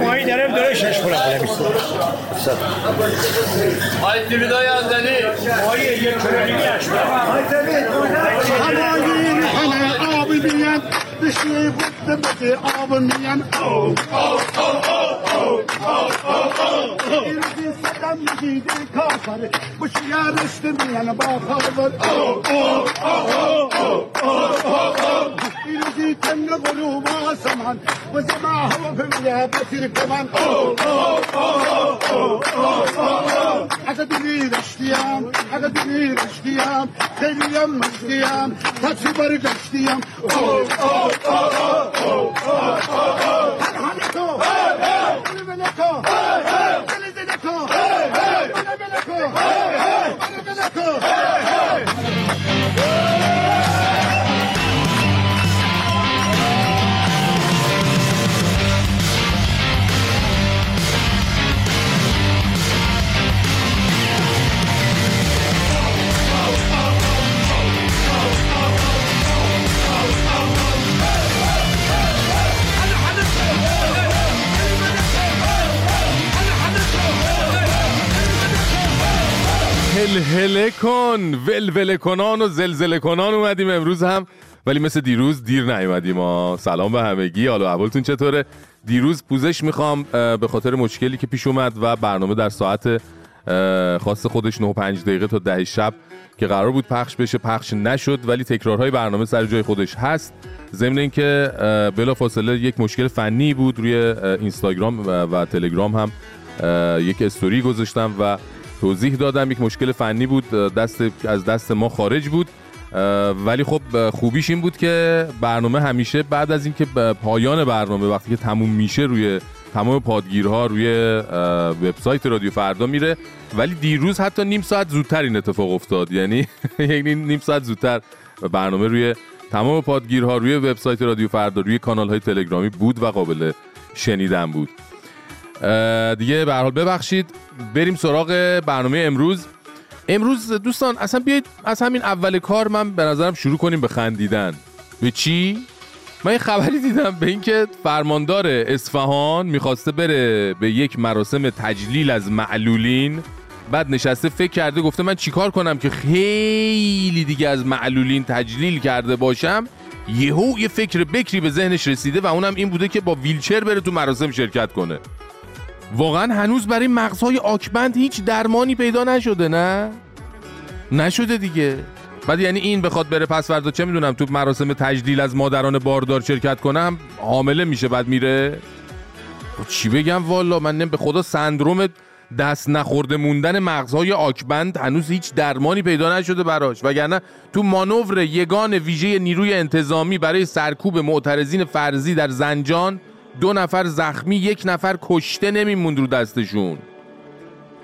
ماهی دارم داره شش پول اقلا بیسته های دیوید های اندنی ماهی یک کرونی هشت همان میخنه آب میان بشه بطه بده آب میان او او او او او این روزی صدم میگیده کافره بشیه رشته میان با خبر او او او او او او او oh oh oh oh İrdi kendi gruba saman bu zema hava fümle betir kaman oh oh oh oh oh oh Aga dili reştiyam, aga dili reştiyam, Seviyem meştiyam, taçı barı reştiyam. Oh, oh, oh, oh, oh, oh, oh. Hadi hadi ko. Hey, hey. Ko. Hey, hey. Ko. Hey, hey. Ko. Hey, hey. Ko. Hey, hey. هلهله کن. ولوله کنان و زلزله کنان اومدیم امروز هم. ولی مثل دیروز دیر نیومدیم ما. سلام به همگی. حالا احوالتون چطوره؟ دیروز پوزش می‌خوام به خاطر مشکلی که پیش اومد و برنامه در ساعت خاص خودش 9 5 دقیقه تا ده شب که قرار بود پخش بشه پخش نشد. ولی تکرارهای برنامه سر جای خودش هست. ضمن اینکه اه، بلافاصله یک مشکل فنی بود روی اینستاگرام و, تلگرام هم یک استوری گذاشتم و توضیح دادم. یک مشکل فنی بود دست از دست ما خارج بود. ولی خب خوبیش این بود که برنامه همیشه بعد از اینکه پایان برنامه وقتی که تموم میشه روی تمام پادگیرها روی وبسایت رادیو فردا میره. ولی دیروز حتی نیم ساعت زودتر این اتفاق افتاد. یعنی یعنی نیم ساعت زودتر برنامه روی تمام پادگیرها روی وبسایت رادیو فردا روی کانال های تلگرامی بود و قابل شنیدن بود. دیگه به حال ببخشید. بریم سراغ برنامه امروز. امروز دوستان اصلا بیایید از همین اول کار من به نظرم شروع کنیم به خندیدن. به چی؟ من یه خبری دیدم به اینکه فرماندار اصفهان می‌خواسته بره به یک مراسم تجلیل از معلولین. بعد نشسته فکر کرده گفته من چیکار کنم که خیلی دیگه از معلولین تجلیل کرده باشم؟ یهو یه فکر بکری به ذهنش رسیده و اونم این بوده که با ویلچر بره تو مراسم شرکت کنه. واقعا هنوز برای مغزهای آکبند هیچ درمانی پیدا نشده نه؟ نشده دیگه. بعد یعنی این بخواد بره پس فردا چه می‌دونم تو مراسم تجلیل از مادران باردار شرکت کنم حامله میشه بعد میره؟ خب چی بگم؟ والا من به خدا سندروم دست نخورده موندن مغزهای آکبند هنوز هیچ درمانی پیدا نشده براش. وگرنه تو مانور یگان ویژه نیروی انتظامی برای سرکوب معترضین فرضی در زنجان دو نفر زخمی یک نفر کشته نمیموند رو دستشون.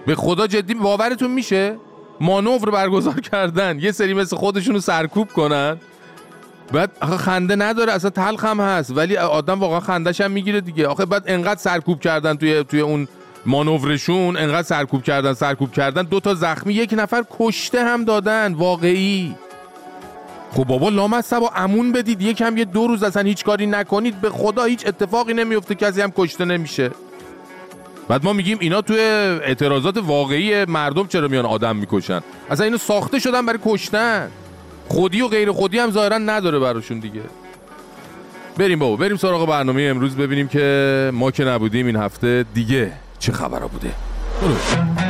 به خدا جدی باورتون میشه؟ مانور برگزار کردن. یه سری مثل خودشون رو سرکوب کنن. بعد آخه خنده نداره اصلا تلخ هم هست. ولی آدم واقعا خندش هم می‌گیره دیگه. آخه بعد انقدر سرکوب کردن توی توی اون مانورشون انقدر سرکوب کردن سرکوب کردن. دو تا زخمی یک نفر کشته هم دادن. واقعی. خب بابا لامصب و امون بدید. یکم یه دو روز اصلا هیچ کاری نکنید. به خدا هیچ اتفاقی نمیفته. کسی هم کشته نمیشه. بعد ما میگیم اینا توی اعتراضات واقعی مردم چرا میان آدم می‌کشن؟ اصلا اینو ساخته شدن برای کشتن. خودی و غیر خودی هم ظاهرا نداره براشون دیگه. بریم بابا بریم سراغ برنامه امروز ببینیم که ما که نبودیم این هفته دیگه چه خبرها بوده. برو.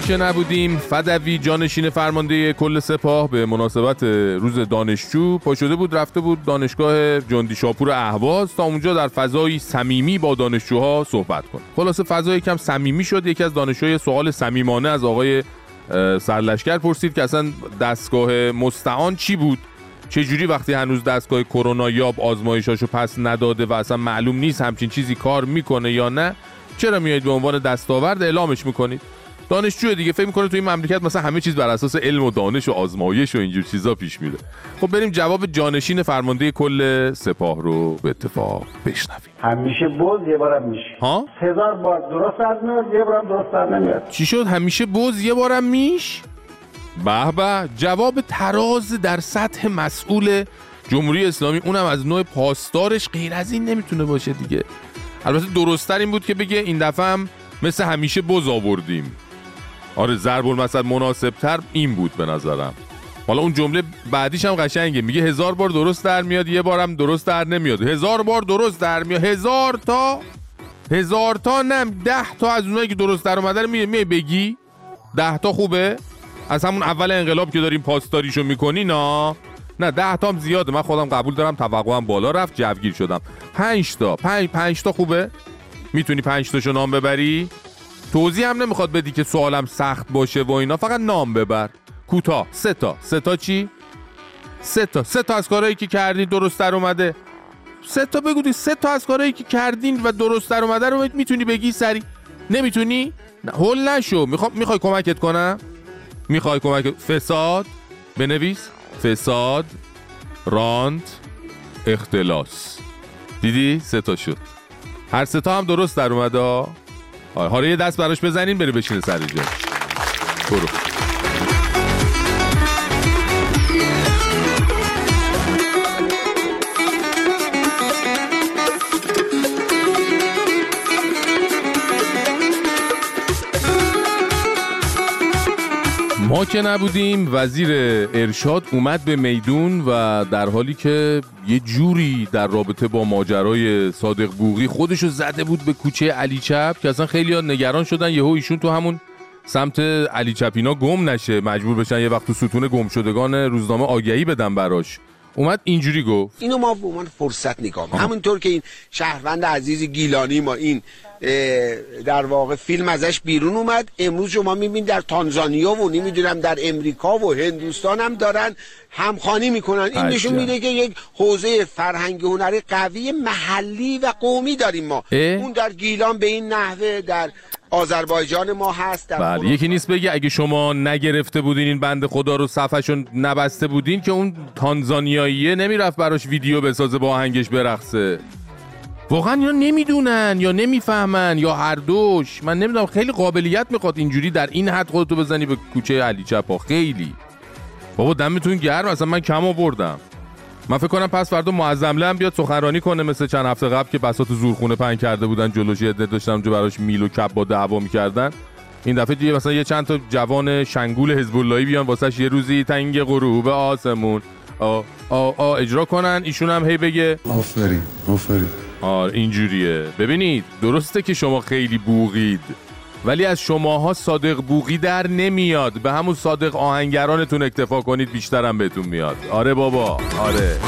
که نبودیم فدوی جانشین فرمانده کل سپاه. به مناسبت روز دانشجو پا شده بود رفته بود دانشگاه جندی شاپور اهواز تا اونجا در فضایی صمیمی با دانشجوها صحبت کنه. خلاصه فضای کم صمیمی شد یکی از دانشجوی سوال صمیمانه از آقای سرلشکر پرسید که اصلا دستگاه مستعان چی بود؟ چه جوری وقتی هنوز دستگاه کرونا یاب آزمایشاشو پس نداده و اصلا معلوم نیست همچین چیزی کار می‌کنه یا نه؟ چرا میایید به عنوان دستاورد اعلامش می‌کنید؟ دانشجو دیگه. فکر می‌کنه تو این مملکت مثلا همه چیز بر اساس علم و دانش و آزمایش و اینجور چیزا پیش میره. خب بریم جواب جانشین فرمانده کل سپاه رو به اتفاق بشنویم. همیشه بز یه بارم میشه. ها؟ هزار بار درست در میاد یه بارم درست در نمیاد. چی شد؟ همیشه بز یه بارم میش؟ به به جواب تراز در سطح مسئول جمهوری اسلامی. اونم از نوع پاسدارش غیر از این نمی‌تونه باشه دیگه. البته درستتر این بود که بگه این دفعه هم مثل همیشه بز آوردیم. آره ضرب المثل مناسبتر این بود به نظرم. حالا اون جمله بعدیش هم قشنگه میگه هزار بار درست در میاد یه بارم درست در نمیاد. هزار بار درست در میاد. هزار تا هزار تا نه ده تا از اونایی که درست در اومده رو می بگی. ده تا خوبه؟ از همون اول انقلاب که داریم پاسداریشو می‌کنی نه. نه ده تا هم زیاده. من خودم قبول دارم توقعم بالا رفت جوگیر شدم. پنج تا پنج, پنج تا خوبه؟ می‌تونی پنج تاشو نام ببری؟ توضیح هم نمی‌خواد بدی که سوالم سخت باشه و اینا. فقط نام ببر. کوتاه سه تا. سه تا چی؟ سه تا. سه تا از کارهایی که کردی درست در اومده. سه تا بگو سه تا از کارهایی که کردین و درست در اومده رو می‌تونی بگی سری. نمی‌تونی؟ نه. هول نشو. می‌خوام می‌خوای کمکت کنم؟ می‌خوای کمک فساد. بنویس. فساد. راند. اختلاس. دیدی؟ سه تا شد. هر سه تا هم درست در اومده حالا یه دست براش بزنین بره بشینه سر جاش برو. ما که نبودیم وزیر ارشاد اومد به میدون و در حالی که یه جوری در رابطه با ماجرای صادق بوغی خودشو زده بود به کوچه علی چپ که اصلا خیلی ها نگران شدن. یهو ایشون تو همون سمت علی چپینا گم نشه مجبور بشن یه وقت تو ستون گم شدگان روزنامه آگهی بدن براش. اومد اینجوری گفت اینو ما به عنوان فرصت نگاه. همونطور که این شهروند عزیز گیلانی ما این در واقع فیلم ازش بیرون اومد امروز شما میبین در تانزانیا و نمی‌دونم در امریکا و هندوستان هم دارن همخانی می‌کنن این نشون. میده که یک حوزه فرهنگ هنری قوی محلی و قومی داریم ما اه؟ اون در گیلان به این نحوه در آذربایجان ما هست در بله یکی نیست بگه اگه شما نگرفته بودین این بند خدا رو صفحشون نبسته بودین که اون تانزانیاییه نمی‌رفت براش ویدیو بسازه با آهنگش برقصه. واقعا یا نمی‌دونن یا نمی‌فهمن یا هر دوش. من نمی‌دونم خیلی قابلیت می‌خواد اینجوری در این حد خودتو بزنی به کوچه علی چپا. خیلی. بابا دمتون گرم. اصلا من کم آوردم. من فکر کنم پس فردا معظمله هم بیاد سخنرانی کنه مثل چند هفته قبل که بساط زورخونه پنگ کرده بودن جلوش یه داشتن اونجا براش میل و کپ با دعوا می‌کردن. این دفعه دیگه مثلا یه چند تا جوان شنگول حزب اللهی بیان واسش یه روزی تنگ غروب آسمون. آ آ آ اجرا کنن ایشون هم هی بگه. آفرین آفرین. آره اینجوریه. ببینید درسته که شما خیلی بوغید. ولی از شماها صادق بوغی در نمیاد. به همون صادق آهنگرانتون اکتفا کنید بیشترم بهتون میاد. آره بابا آره.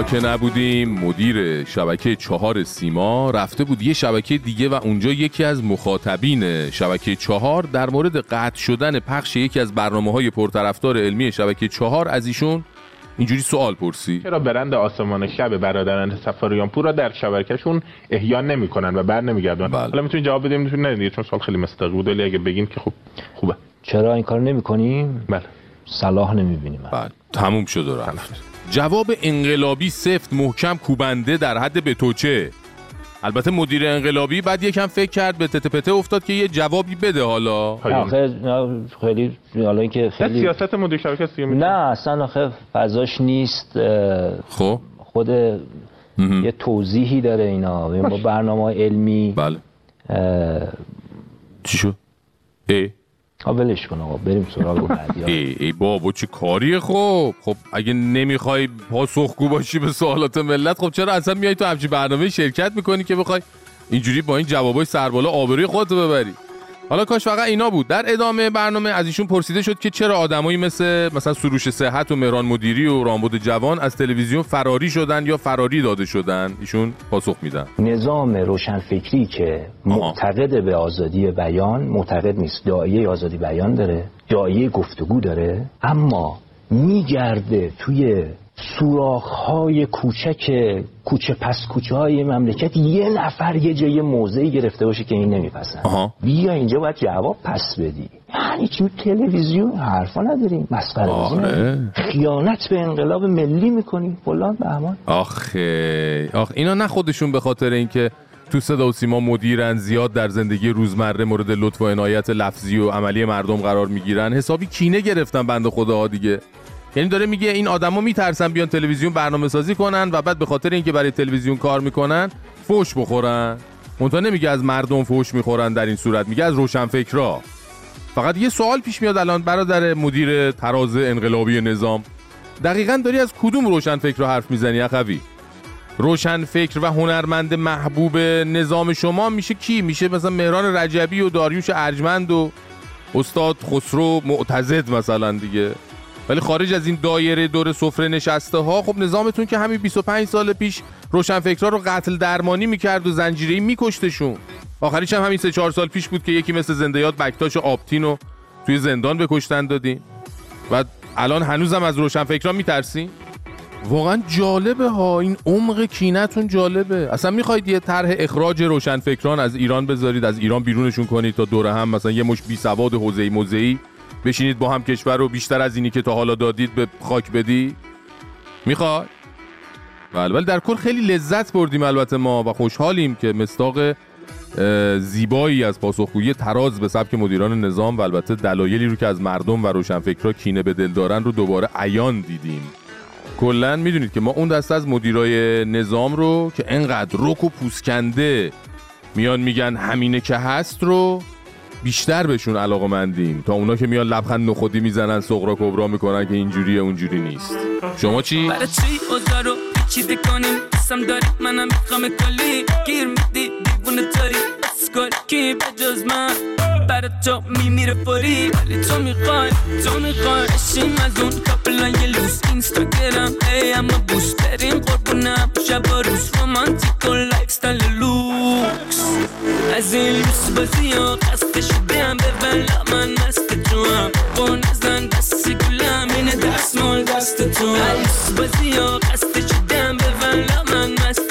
ما که نبودیم مدیر شبکه چهار سیما رفته بود یه شبکه دیگه و اونجا یکی از مخاطبین شبکه چهار در مورد قطع شدن پخش یکی از برنامه های پرطرفدار علمی شبکه چهار از ایشون اینجوری سوال پرسی. چرا برند آسمان شب برادران سفاریان پور را در شبکهشون احیا نمی‌کنن و بر نمیگردن؟ بله. حالا می‌تونید جواب بدیم می‌تونید ندید چون سوال خیلی مستقیم بود. ولی اگه بگین که خوب خوبه. چرا این کار نمی کنیم؟ بله. صلاح نمی بینیم بعد تموم شد و رفت. جواب انقلابی سفت محکم کوبنده در حد به توچه البته مدیر انقلابی بعد یکم فکر کرد به تته پته افتاد که یه جوابی بده حالا. آخه نه، خیلی حالا اینکه خیلی سیاست مدیر شبکه دیگه نه اصلا آخه فضاش نیست خب. خود یه توضیحی داره اینا. با برنامه علمی بله. چی شد؟ ای. ولش کن آقا بریم سراغ بعدی ای ای بابا چه کاریه خب؟ خب اگه نمی‌خوای پاسخگو باشی به سوالات ملت خب چرا اصلا میای تو همچین برنامه شرکت می‌کنی که بخوای اینجوری با این جوابای سربالا آبروی خودتو ببری؟ حالا کاش فقط اینا بود. در ادامه برنامه از ایشون پرسیده شد که چرا آدمایی مثل مثلا سروش صحت و مهران مدیری و رامبد جوان از تلویزیون فراری شدن یا فراری داده شدن؟ ایشون پاسخ میدن. نظام روشنفکری که معتقد به آزادی بیان معتقد نیست. دایه آزادی بیان داره. دایه گفتگو داره. اما میگرده توی سوراخ‌های کوچک کوچه پس کوچه های مملکت یه نفر یه جای موضعی گرفته باشه که این نمیپسند. بیا اینجا باید جواب پس بدی. یعنی چی؟ تلویزیون حرفا نداریم. مسخره آره. خیانت به انقلاب ملی می‌کنی فلان بهمان آخه. آخ اینا نه خودشون به خاطر اینکه تو صدا و سیما مدیرن زیاد در زندگی روزمره مورد لطف و عنایت لفظی و عملی مردم قرار می‌گیرن. حسابی کینه گرفتن بند خداها دیگه. یعنی داره میگه این آدما میترسن بیان تلویزیون برنامه سازی کنن و بعد به خاطر اینکه برای تلویزیون کار می‌کنن فوش بخورن. منتها نمیگه از مردم فوش می‌خورن در این صورت میگه از روشنفکرا. فقط یه سوال پیش میاد الان برادر مدیر تراز انقلابی نظام. دقیقا داری از کدوم روشنفکر رو حرف می‌زنی اخوی؟ روشنفکر و هنرمند محبوب نظام شما میشه کی؟ میشه مثلا مهران رجبی و داریوش ارجمند و استاد خسرو معتزد مثلا دیگه. ولی خارج از این دایره دور سفره نشسته ها خب نظامتون که همین 25 سال پیش روشنفکرها رو قتل درمانی می‌کرد و زنجیری میکشتشون. آخریش هم همین سه چهار سال پیش بود که یکی مثل زندیات بکتاش آبتین رو توی زندان بکشتن دادین و الان هنوزم از روشنفکرها میترسین واقعا جالبه ها. این عمق کینتون جالبه. اصلا می‌خواید یه طرح اخراج روشنفکران از ایران بذارید از ایران بیرونشون کنید تا دور هم مثلا یه مش بی سواد حوزه موزهی بشینید با هم کشور رو بیشتر از اینی که تا حالا دادید به خاک بدی؟ می‌خواد بله ولی در کل خیلی لذت بردیم البته ما و خوشحالیم که مستاق زیبایی از پاسخگویی تراز به سبک مدیران نظام و البته دلایلی رو که از مردم و روشنفکرها کینه به دل دارن رو دوباره عیان دیدیم. کلا می‌دونید که ما اون دسته از مدیرای نظام رو که انقدر رک و پوسکنده میان میگن همینه که هست رو بیشتر بهشون علاقه مندیم تا اونا که میان لبخند نخودی می‌زنن سغرا کبرا می‌کنن که اینجوریه اونجوری نیست. شما چی؟ برای چی رو پیچیده کنیم؟ قسم داری منم می‌خوام کلی گیر میدی. دیوونه تاری بس کی؟ به جز من. برای تو میمیره فوری ولی تو می‌خوای تو می‌خوای باشیم از اون couple های لوس اینستاگرامی اما بوس بریم قربونم شب و روز رومانتیک و lifestyle لوکس از این لوس بازی ها خسته شدم به بلا من مست تو هم با نزن دست گلم اینه دست مال دست تو هم لوس بازی ها خسته شدم به بلا من مست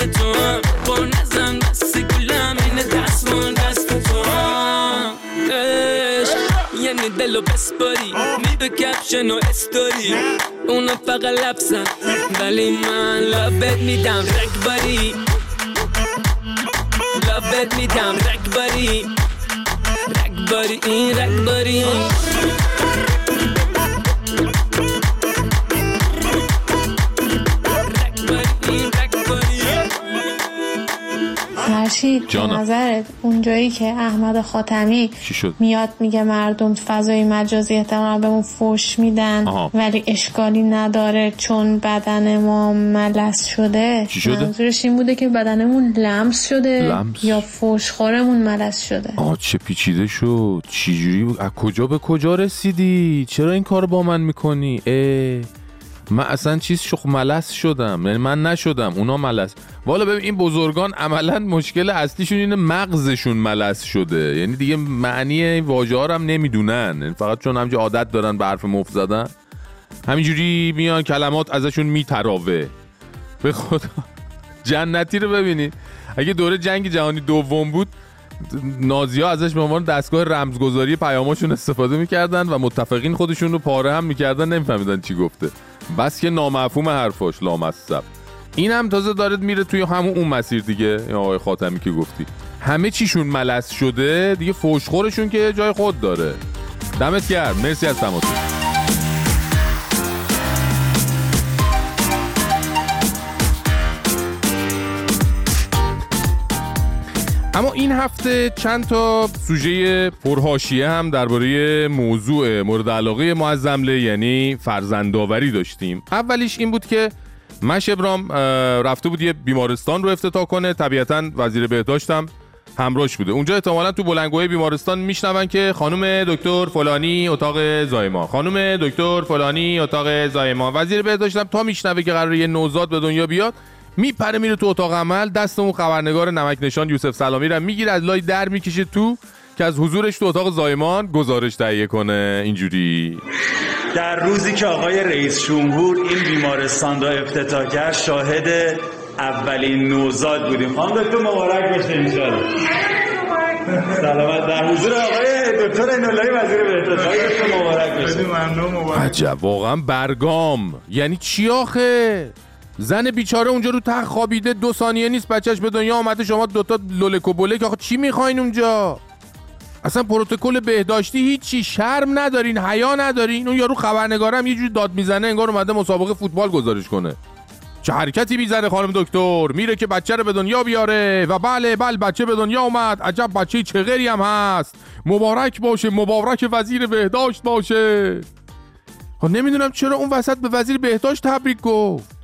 دلو بسپاری می به کپشن و استوری اونا فقط لبسن ولی من لبت میدم رکباری لبت میدم رکباری رکباری این رکباری به جانم. نظرت اونجایی که احمد خاتمی چی شد؟ میاد میگه مردم فضای مجازی احتمالا بهمون فوش میدن آها. ولی اشکالی نداره چون بدن ما ملس شده چی شده؟ منظورش این بوده که بدنمون لمس شده لمس؟ یا فوش خورمون ملس شده آه چه پیچیده شد چجوری بود از کجا به کجا رسیدی چرا این کار با من می‌کنی اه من اصلا چیز شخ ملس شدم. یعنی من نشدم اونا ملس. والا ببین این بزرگان عملا مشکل اصلیشون اینه مغزشون ملس شده. یعنی دیگه معنی واژه ها هم نمی‌دونن. یعنی فقط چون همینجا عادت دارن به حرف مفت زدن همینجوری میان کلمات ازشون میتراوه. به خدا. جنتی رو ببینید اگه دوره جنگ جهانی دوم بود نازی ها ازش به عنوان دستگاه رمزگذاری پیاماشون استفاده می‌کردن و متفقین خودشون رو پاره هم می‌کردن نمیفهمیدن چی گفته. بس که نامفهوم حرفاش لامصب. این هم تازه داره میره توی همون اون مسیر دیگه. این آقای خاتمی که گفتی. همه چیشون ملس شده دیگه فوشخورشون که جای خود داره. دمت گرم. مرسی از تماست اما این هفته چند تا سوژه پرهاشیه هم درباره موضوع مورد علاقه ما از زمله یعنی فرزندآوری داشتیم. اولیش این بود که مش ابرام رفته بود یه بیمارستان رو افتتاح کنه. طبیعتا وزیر بهداشت هم همراهش بوده. اونجا احتمالا تو بلنگوهای بیمارستان میشنون که خانم دکتر فلانی اتاق زایمان خانم دکتر فلانی اتاق زایمان وزیر بهداشت هم تا میشنوه که قراره یه نوزاد به دنیا بیاد میپره میره تو اتاق عمل دست اون خبرنگار نمک نشان یوسف سلامی رو می‌گیره از لای در می‌کشه تو که از حضورش تو اتاق زایمان گزارش تهیه کنه. اینجوری. در روزی که آقای رئیس جمهور این بیمارستان را افتتاح کرد شاهد اولین نوزاد بودیم. خانم دکتر مبارک باشه انشالله سلامت. در حضور آقای دکتر ایناللهی وزیر بهداشت. آقای دکتر مبارک باشه ممنون مبارک. عجب واقعا برگام. یعنی چی آخه؟ زن بیچاره اونجا رو تخت خوابیده دو ثانیه نیست بچهش به دنیا آمده شما دوتا لولک و بولک. آخه چی می‌خواین اونجا؟ اصلا پروتکل بهداشتی هیچی شرم ندارین حیا ندارین. اون یارو خبرنگارم یه جوری داد می‌زنه انگار اومده مسابقه فوتبال گزارش کنه. چه حرکتی می‌زنه خانم دکتر؟ میره که بچه رو به دنیا بیاره. و بله بله بچه به دنیا اومد. عجب بچه چغری هم هست. مبارک باشه مبارک وزیر بهداشت باشه. خب نمی‌دونم چرا اون وسط به وزیر بهداشت تبریک گفت.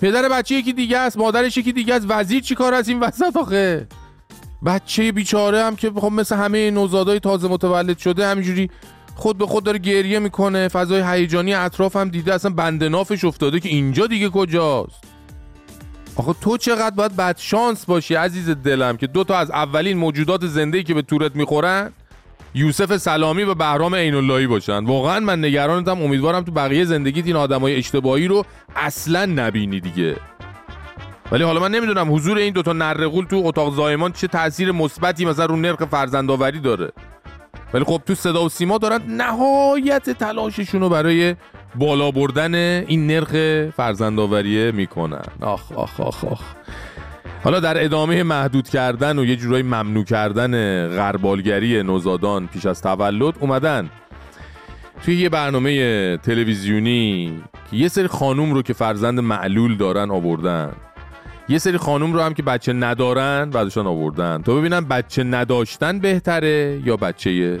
پدر بچه یکی دیگه است مادرش یکی دیگه است. وزیر چی کار از این وسط آخه؟ بچه بیچاره هم که خب مثل همه نوزادای تازه متولد شده همینجوری خود به خود داره گریه می‌کنه. فضای هیجانی اطراف هم دیده اصلا بند نافش افتاده که اینجا دیگه کجاست؟ آخه تو چقدر باید بد شانس باشی عزیز دلم که دو تا از اولین موجودات زنده که به تورت می‌خورن؟ یوسف سلامی و بهرام عین اللهی باشن. واقعا من نگرانتم. امیدوارم تو بقیه زندگیت این آدمای اشتباهی رو اصلا نبینی دیگه. ولی حالا من نمی‌دونم حضور این دوتا نرقول تو اتاق زایمان چه تاثیر مثبتی مثلا رو نرخ فرزندآوری داره. ولی خب تو صدا و سیما دارن نهایت تلاششون رو برای بالا بردن این نرخ فرزندآوری می‌کنن. آخ آخ آخ آخ. حالا در ادامه محدود کردن و یه جورایی ممنوع کردن غربالگری نوزادان پیش از تولد اومدن. توی یه برنامه تلویزیونی که یه سری خانوم رو که فرزند معلول دارن آوردن. یه سری خانوم رو هم که بچه ندارن بعدشان آوردن. تا ببینن بچه نداشتن بهتره یا بچه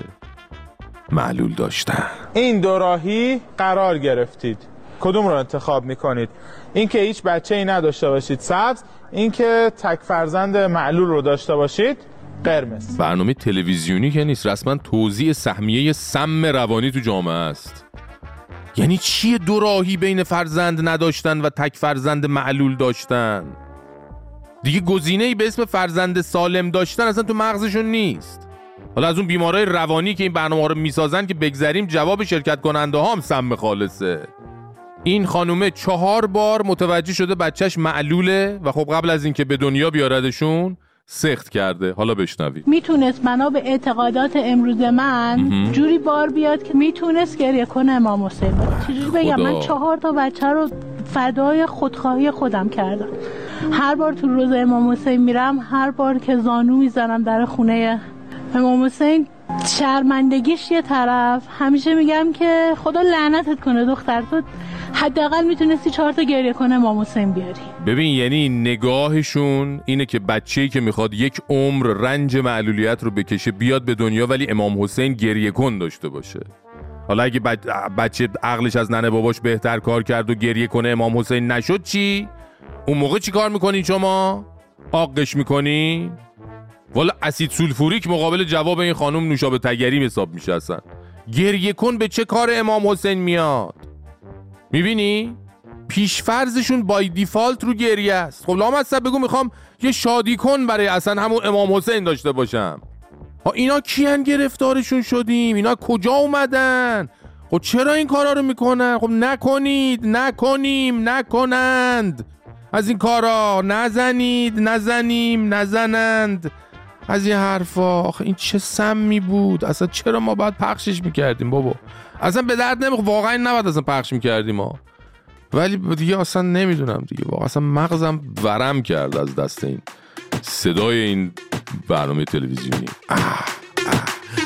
معلول داشتن. این دو راهی قرار گرفتید. کدوم رو انتخاب می‌کنید؟ اینکه هیچ بچه ای نداشته باشید. سبز اینکه تک فرزند معلول رو داشته باشید قرمز. برنامه تلویزیونی که نیست رسما توضیح سهمیه سم روانی تو جامعه است. یعنی چیه دو راهی بین فرزند نداشتن و تک فرزند معلول داشتن؟ دیگه گزینه ای به اسم فرزند سالم داشتن اصلا تو مغزشون نیست. حالا از اون بیمارای روانی که این برنامه رو می‌سازن که بگذریم جواب شرکت کننده ها هم سم خالصه. این خانومه چهار بار متوجه شده بچهش معلوله و خب قبل از اینکه به دنیا بیاردشون سخت کرده. حالا بشنوید می‌تونست بنا به اعتقادات امروز من مهم. جوری بار بیاد که می‌تونست گریه کنه امام حسین. چجوری بگم. من چهار تا بچه رو فدای خودخواهی خودم کردم. هر بار تو روز امام حسین میرم هر بار که زانو می‌زنم در خونه امام حسین شرمندگیش یه طرف همیشه میگم که خدا لعنتت کنه دختر تو حداقل می‌تونستی چهار تا گریه کنه امام حسین بیاری ببین یعنی نگاهشون اینه که بچه‌ای که می‌خواد یک عمر رنج معلولیت رو بکشه بیاد به دنیا ولی امام حسین گریه کن داشته باشه حالا اگه بچ- بچه عقلش از ننه باباش بهتر کار کرد و گریه کنه امام حسین نشد چی؟ اون موقع چی کار می‌کنین شما؟ آقش می‌کنین؟ والا اسید سولفوریک مقابل جواب این خانم نوشابه تگری حساب میشه اصلا. گریه کن به چه کار امام حسین میاد؟ می‌بینی؟ پیشفرزشون بای دیفالت رو گریه است. خب لامصب بگو می‌خوام یه شادی کن برای اصلا همون امام حسین داشته باشم. ها اینا کیان گرفتارشون شدیم؟ اینا کجا اومدن؟ خب چرا این کارا رو می‌کنن؟ خب نکنید نکنیم نکنند. از این کارا نزنید نزنیم نزنند. از این حرفا آخه این چه سمی بود؟ اصلا چرا ما باید پخشش می‌کردیم بابا؟ اصلا به درد نمی‌خواد واقعا نباید اصلا پخش می‌کردیم ما. ولی دیگه اصلا نمی‌دونم دیگه. واقعا اصلا مغزم ورم کرد از دست این صدای این برنامه تلویزیونی.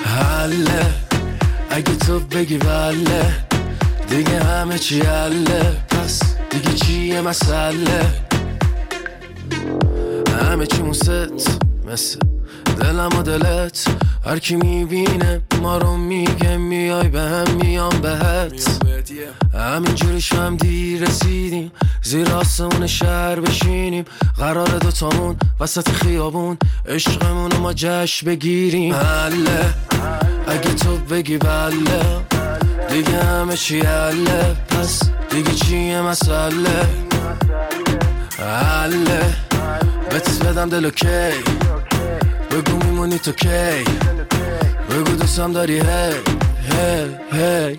حله اگه تو بگی بله دیگه همه چی حله. پس دیگه چیه مسئله؟ همه چی موست مثل دلم و دلت هر کی می‌بینه ما رو میگه میای به هم میام بهت. همینجوری شم دیر رسیدیم زیر آسمون شهر بشینیم. قرار دوتامون وسط خیابون عشقمون ما جشن بگیریم. حله اگه تو بگی بله دیگه همه چی حله. پس دیگه چیه مسئله؟ حله بهت بدم دلو کی کنی تو کی؟ بگو دوستم داری هی هی هی.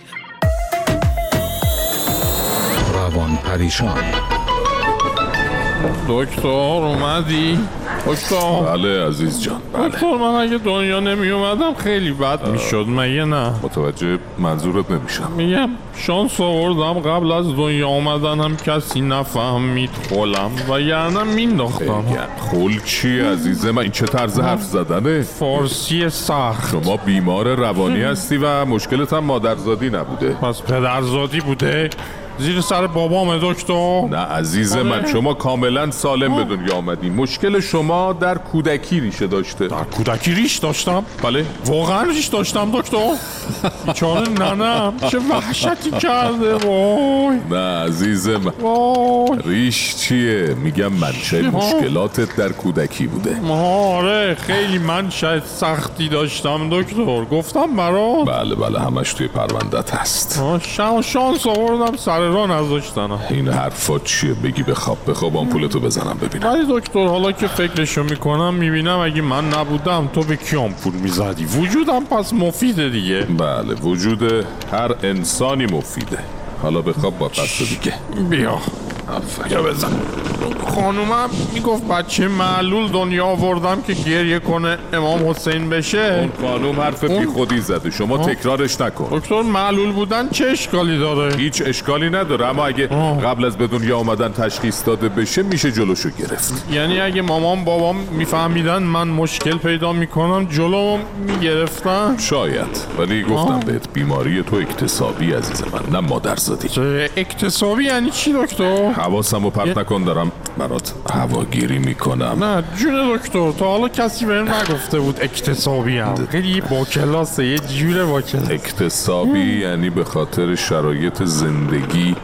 روان پریشان. دکتر اومدی؟ دکتر بله عزیز جان بله. من اگه دنیا نمی اومدم خیلی بد می‌شد مگه نه؟ متوجه منظورت نمیشم. میگم شانس آوردم قبل از دنیا اومدنم کسی نفهمید خولم و یعنی مینداختم. خول چی عزیز من؟ این چه طرز حرف زدنه؟ فارسی سخت. شما بیمار روانی هستی و مشکلت هم مادرزادی نبوده. پس پدرزادی بوده؟ زیر سر بابام دکتر. نه عزیز من شما کاملا سالم به دنیا آمدی. مشکل شما در کودکی ریشه داشته. در کودکی ریش داشتم؟ بله. واقعا ریش داشتم دکتر. بیچاره ننم چه وحشتی کرده وای. نه عزیز من. ریش چیه؟ میگم منشه مشکلاتت در کودکی بوده. آره خیلی من شاید سختی داشتم دکتر. گفتم برات. بله بله همش توی پروندت هست. شانس آوردم سر راه نذاشتنم این حرفا چیه؟ بگی بخواب بخواب آمپولتو بزنم ببینم. ولی دکتر حالا که فکرشو می‌کنم می‌بینم اگه من نبودم تو به کی آمپول می‌زدی؟ وجودم پس مفیده دیگه. بله وجود هر انسانی مفیده. حالا بخواب با قصد دیگه. بیا. یا بزن. خانومم می‌گفت بچه معلول دنیا آوردم که گریه کنه امام حسین بشه. اون خانوم حرف بی خودی زده. شما تکرارش نکن. دکتر معلول بودن چه اشکالی داره؟ هیچ اشکالی نداره. اما اگه قبل از به دنیا آمدن تشخیص داده بشه میشه جلوشو گرفت. یعنی اگه مامان بابام میفهمیدن من مشکل پیدا می‌کنم جلو می‌گرفتن؟ شاید. ولی گفتم بهت بیماری تو اکتسابی عزیز من نه مادرزادی. اکتسابی یعنی چی دکتر؟ حواسم رو پرت نکن دارم برات هواگیری می‌کنم. نه جون دکتر تا حالا کسی بهم نگفته بود اکتسابی هم خیلی با کلاسه یه جوره با کلاس. اکتسابی یعنی به خاطر شرایط زندگی.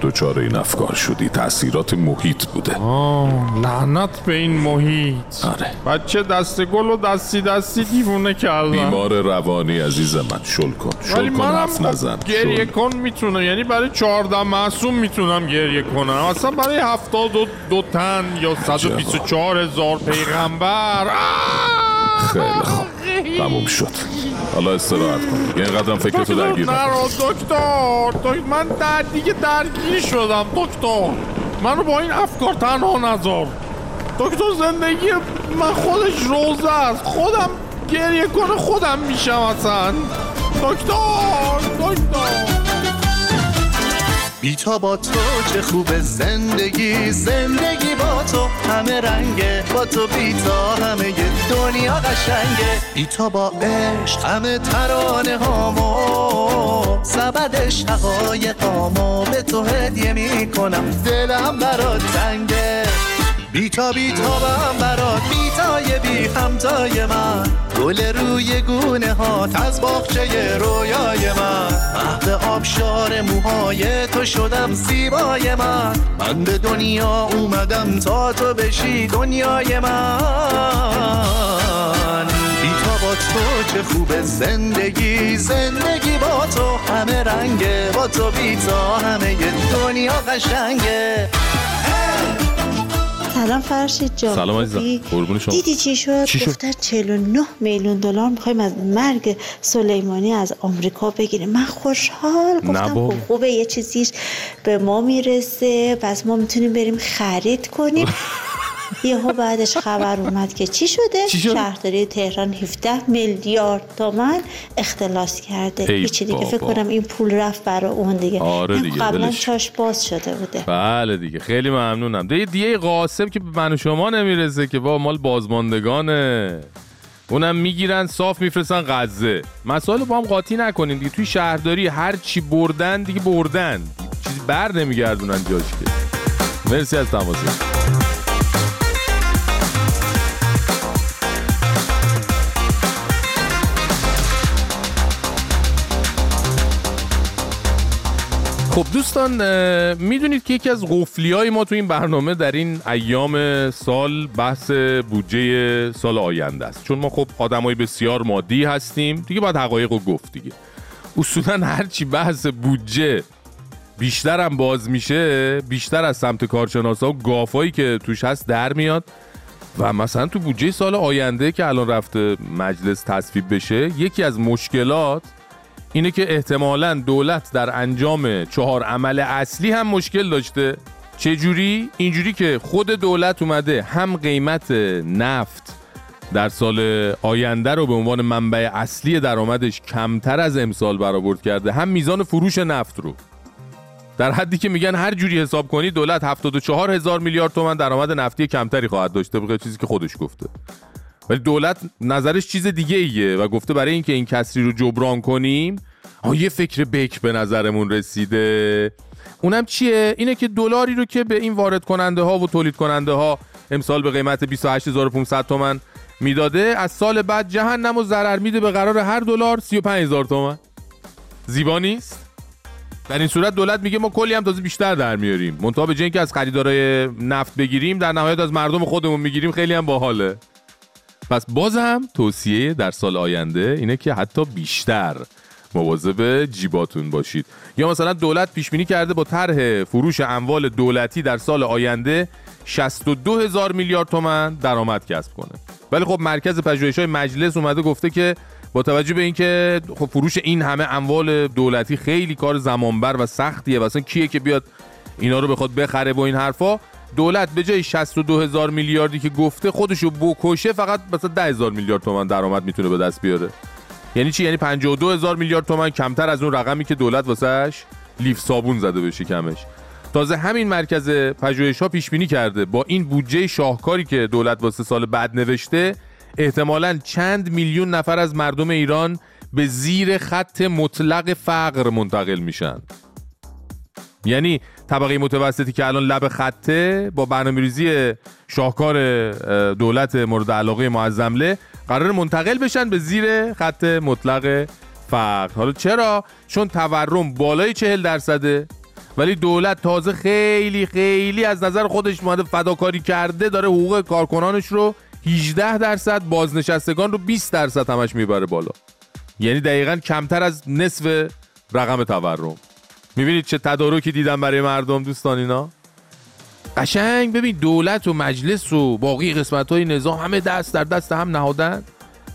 دوچاره این افکار شدی؟ تاثیرات محیط بوده. آه لعنت به این محیط. آره. بچه دست گل و دستی دستی دیوونه کردن. بیمار روانی عزیز من شل کن. شل کن حرف نزن. گریه شل. کن می‌تونه. یعنی برای چهارده معصوم می‌تونم گریه کنم. اصلا برای هفتاد و دو تن یا صد و بیست و چهار هزار پیغمبر. خیلی خوب. تموم شد. حالا استراحت کن. یه اینقدرم فکرتو درگیر نکن. دکتر. دکتر من در دیگه درگیر شدم. دکتر منو با این افکار تنها نذار. دکتر زندگی من خودش روزه است. خودم گریه کنه خودم میشم اصلا. دکتر دکتر. بیتا با تو چه خوب زندگی. زندگی با تو همه رنگه با تو بیتا همه یه دنیا قشنگه. بیتا با عشق همه ترانه هامو. سبدش حقایقامو به تو هدیه می‌کنم. دلم برات تنگه. بیتا بیتا هم برات بیتای بی همتای من. گل روی گونه هات از باغچه رویای من. محو آبشار موهای تو شدم زیبای من. من به دنیا اومدم تا تو بشی دنیای من. بیتا با تو چه خوب زندگی زندگی با تو. همه رنگه با تو بیتا همه دنیا قشنگه. سلام فرشید جان سلام عزیزم؟ قربون شما دیدی چی شد؟ چی شد؟ گفتن 49 میلیون دلار می‌خوایم از مرگ سلیمانی از آمریکا بگیریم من خوشحال گفتم. خب خوبه یه چیزیش به ما می‌رسه پس ما می‌تونیم بریم خرید کنیم یهو بعدش خبر اومد که چی شده؟ چی شد؟ شهرداری تهران 17 میلیارد تومن اختلاس کرده. هیچی دیگه بابا. فکر کنم این پول رفت برای اون دیگه. آره دیگه، قبلا. چاش باز شده بوده. بله دیگه خیلی ممنونم. دیگه دیگه قاسم که به من و شما نمی‌رسه که با مال بازماندگانه. اونم می‌گیرن صاف میفرستن غزه. مسائل با هم قاطی نکنیم دیگه. توی شهرداری هر چی بردن دیگه بردن. چیزی بر نمیگردونن جاش که. مرسی از تماست خب دوستان می‌دونید که یکی از قفلی های ما تو این برنامه در این ایام سال بحث بودجه سال آینده است. چون ما خب آدمای بسیار مادی هستیم دیگه باید حقایق رو گفت دیگه. اصولا هرچی بحث بودجه بیشتر هم باز میشه بیشتر از سمت کارشناسا و گافایی که توش هست در میاد. و مثلا تو بودجه سال آینده که الان رفته مجلس تصویب بشه یکی از مشکلات اینه که احتمالا دولت در انجام چهار عمل اصلی هم مشکل داشته. چه جوری؟ اینجوری که خود دولت اومده هم قیمت نفت در سال آینده رو به عنوان منبع اصلی درآمدش کمتر از امسال برآورد کرده هم میزان فروش نفت رو. در حدی که میگن هر جوری حساب کنی دولت 74 هزار میلیارد تومن درآمد نفتی کمتری خواهد داشته بقیه چیزی که خودش گفته. ولی دولت نظرش چیز دیگه ایه و گفته برای اینکه این کسری رو جبران کنیم ها یه فکر بک به نظرمون رسیده. اونم چیه؟ اینه که دلاری رو که به این وارد کننده ها و تولید کننده ها امسال به قیمت 28500 تومن می‌داده از سال بعد جهنم و ضرر میده به قرار هر دلار 35000 تومن. زیبا نیست؟ در این صورت دولت میگه ما کلی هم تازه بیشتر در میاریم. منتها به اینکه از خریدارای نفت بگیریم در نهایت از مردم خودمون می‌گیریم خیلی هم باحاله. پس باز هم توصیه در سال آینده اینه که حتی بیشتر مواظب جیباتون باشید. یا مثلا دولت پیش بینی کرده با طرح فروش اموال دولتی در سال آینده 62 هزار میلیارد تومن درآمد کسب کنه. ولی خب مرکز پژوهش های مجلس اومده گفته که با توجه به اینکه خب فروش این همه اموال دولتی خیلی کار زمانبر و سختیه و کیه که بیاد اینا رو بخواد بخره با این حرفا دولت به جای 62 هزار میلیاردی که گفته خودشو بکشه فقط مثلا 10 هزار میلیارد تومن درآمد می‌تونه به دست بیاره. یعنی چی؟ یعنی 52 هزار میلیارد تومن کمتر از اون رقمی که دولت واسهش لیف صابون زده بشه کمش. تازه همین مرکز پژوهش ها پیش بینی کرده. با این بودجه شاهکاری که دولت واسه سال بعد نوشته احتمالا چند میلیون نفر از مردم ایران به زیر خط مطلق فقر منتقل میشن. یعنی طبقه متوسطی که الان لب خطه با برنامه‌ریزی شاهکار دولت مورد علاقه معظمله قرار منتقل بشن به زیر خط مطلق فقر. حالا چرا؟ چون تورم بالای چهل درصده ولی دولت تازه خیلی خیلی از نظر خودش اومده فداکاری کرده داره حقوق کارکنانش رو 18 درصد بازنشستگان رو 20 درصد همش می‌بره بالا. یعنی دقیقا کمتر از نصف رقم تورم. می‌بینید چه تدارکی دیدن برای مردم دوستان اینا؟ قشنگ. ببین دولت و مجلس و باقی قسمت های نظام همه دست در دست هم نهادن.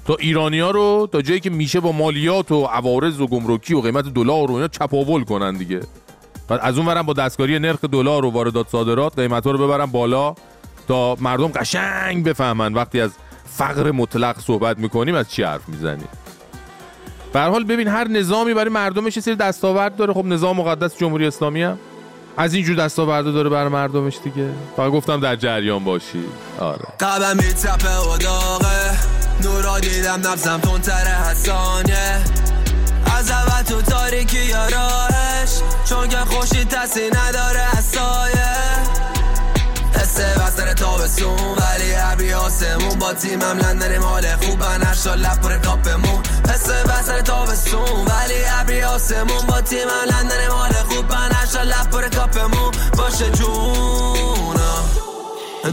تا ایرانی ها رو تا جایی که میشه با مالیات و عوارض و گمرکی و قیمت دلار و اینا چپاول کنن دیگه. بعد از اون با دستکاری نرخ دلار و واردات صادرات قیمت ها رو ببرن بالا تا مردم قشنگ بفهمن وقتی از فقر مطلق صحبت می‌کنیم از چی حرف می‌زنیم. به حال ببین هر نظامی برای مردمش سری دستاورد داره. خب نظام مقدس جمهوری اسلامی هم از اینجور دستاورد داره برای مردمش دیگه. فقط گفتم در جریان باشی. آره. قبم میتپه و داغه نورا دیدم نفسم تونتر حسانیه از اول تو تاریکی یا راهش. چون که خوشی نداره از سایه. تابستون ولی ابری آسمون با تیمم لندن مال خوب نشا لب پر کاپمون حسه وسط تابستون ولی ابری آسمون با تیمم لندن مال خوب نشا لب پر کاپمون باشه جونا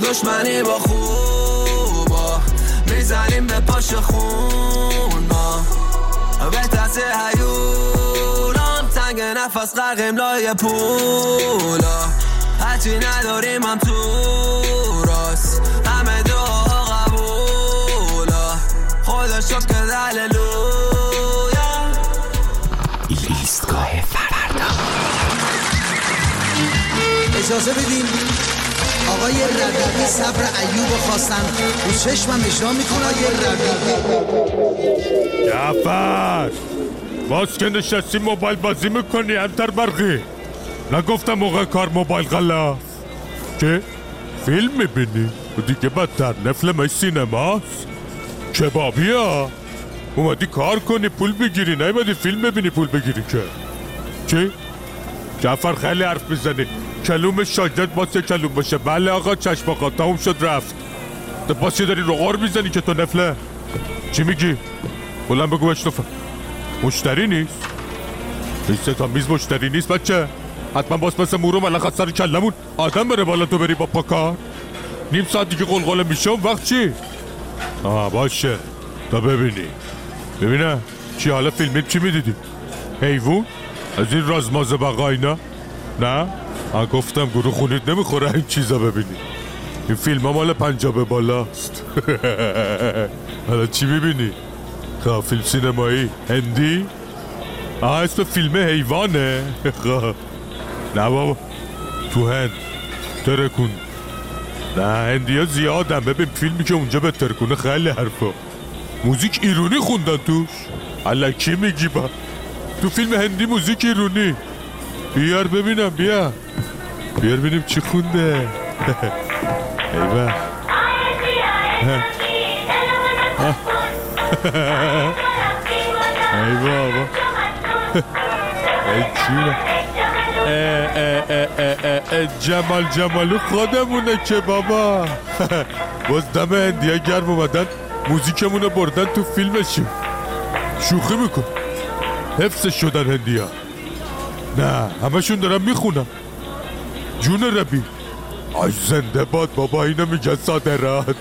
دشمنی با خوبا. می‌زنیم به پاش خون ما به تس هیولان تنگ نفس غرقیم لای پولا. هرچی نداریم هم تو خدا شکر هللویا. ایستگاه فردا. اجازه بدین آقای ربیعی صبر ایوب خواستن رو چشمم اجرا می‌کنه. آقای ربیعی جعفر باز که نشستی موبایل بازی می‌کنی انتر برقی. نگفتم موقع کار موبایل غلاف که فیلم می‌بینی؟ دیگه بدتر نفلمش سینماست. کبابی ها اومدی کار کنی پول بگیری نیومدی فیلم ببینی پول بگیری که چی؟ جعفر خیلی حرف می‌زنی کلوم شاگرد باز یه کلوم باشه بله آقا چشم آقا تموم شد رفت باز یه داری رغار می‌زنی که تو نفله چی میگی؟ بلند بگو بشنفم مشتری نیست؟ این سه تا میز مشتری نیست بچه حتما باز مثل مورو ملخ سر کلمون آدم بره بالا تو بری با پاکار نیم ساعت دیگه قلقله میشه اون وقت چی؟ آه باشه تا ببینی ببینه چی حالا فیلمی چی می‌دیدی؟ حیوون؟ از این رازماز بقا اینا؟ نه؟ آه گفتم گروه خونید نمی‌خوره این چیزا ببینی این فیلم ها مال پنجاب بالاست حالا چی می‌بینی؟ خب فیلم سینمایی هندی؟ آه اسم فیلم حیوانه خب. نه بابا تو هند ترکون نه هندی ها زیادن ببین فیلمی که اونجا به ترکونه خیلی حرفا. موزیک ایرونی خوندن توش؟ علکی میگی با. تو فیلم هندی موزیک ایرونی. بیار ببینم بیا. بیار ببینیم چی خونده. ایوه. ای بابا ای جونه جمال جمالو خودمونه که بابا. باز دم هندیه گرم اومدن موزیکمونو بردن تو فیلمشون شوخی میکن حفظ شدن هندیا نه همشون دارن می‌خونن جون ربی. آی زنده باد بابا اینو میگن صادرات.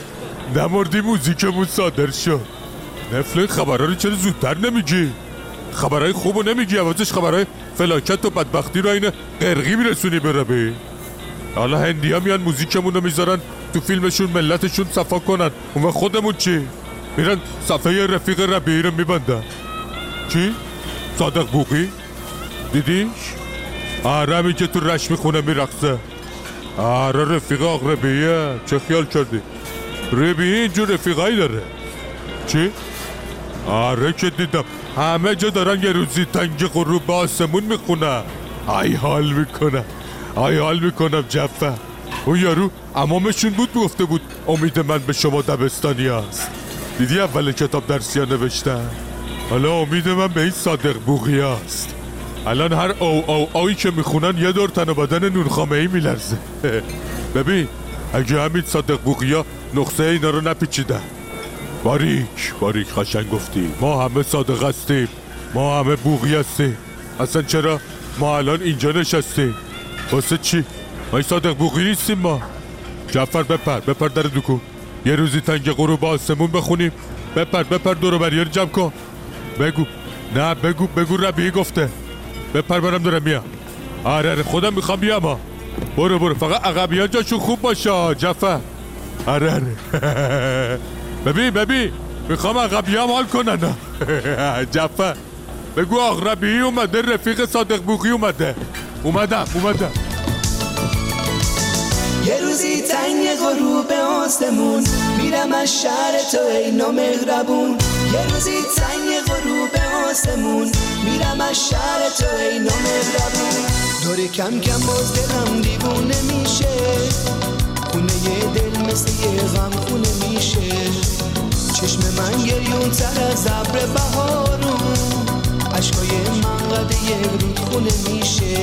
نمردی موزیکمون صادر شد. نفل خبرها رو چرا زودتر نمیگی؟ خبرهای خوبو نمیگی عوضش خبرهای فلاکت و بدبختی رو عین قرقی میرسونی به ربی حالا هندی ها میان موزیکمون رو می‌ذارن تو فیلمشون ملتشون صفا کنن اون خودمون چی؟ میرن صفحه رفیق ربیعی رو میبندن چی؟ صادق بوقی؟ دیدیش؟ همین که تو رش می‌خونه میرقصه آره رفیق آق چه خیال کردی؟ ربیعی اینجور رفیقایی داره چی؟ آره که دیدم همه جا دارن یه روزی تنگ غروب آسمون می‌خونن ای حال می‌کنم ای حال می‌کنم جفه اون یارو امامشون بود گفته بود امید من به شما دبستانی است. دیدی اول کتاب درسی ها نوشتن حالا امید من به این صادق بوغی است. الان هر او او اوی که می‌خونن یه دور تن و بدن نون خامه ای میلرزه. ببین اگه همین صادق بوغی ها نقصه اینا رو نپیچیدن باریک باریک قشنگ گفتی. ما همه صادق هستیم. ما همه بوغی هستیم. اصلا چرا؟ ما الان اینجا نشستیم. واسه چی؟ ما صادق بوغی نیستیم ما. جعفر بپر بپر در دکون یه روزی تنگ غروب آسمون بخونیم. بپر بپر دورو بریار جمع کن. بگو. نه بگو بگو ربیعی گفته. بپر برم دارم میام. آره آره خودم می‌خوام بیام ها. برو برو فقط عقبی ها جاشون خوب باشه جعفر. آره آره. ببین ببین. می‌خوام عقبی هم حال کنن. جعفر بگو اغربی اومده رفیق صادق بوقی اومده. اومدم اومدم. یه روزی تنگ غروب آسمون میرم از شهر تو ای مهربون یه روزی تنگ غروب آسمون میرم از شهر تو ای مهربون دور کم کم باز دلم دیوونه میشه. خونه دل مثل یه غم چشم من گریون تر از ابر بهارون. عشقای من قد یه رود خونه میشه.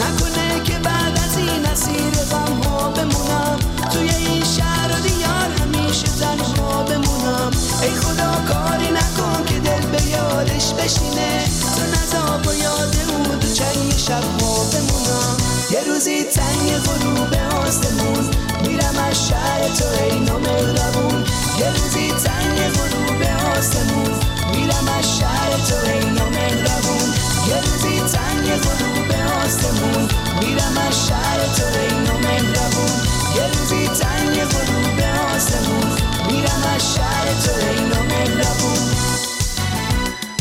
نکنه که بعد از این اسیر غم ها بمونم. توی این شهر و دیار همیشه تنها بمونم. ای خدا کاری نکن که دل به یادش بشینه. تو نزا با یاد اون دو چنگ شب ها بمونم. یه روزی تنگ غروب آسمون از شهر تو ای نامهربون یه روزی تنگ غروب آسمون. میرم از شهر تو ای نامهربون یه روزی تنگ غروب آسمون. میرم از شهر تو ای نامهربون یه روزی تنگ غروب آسمون. میرم از شهر تو ای نامهربون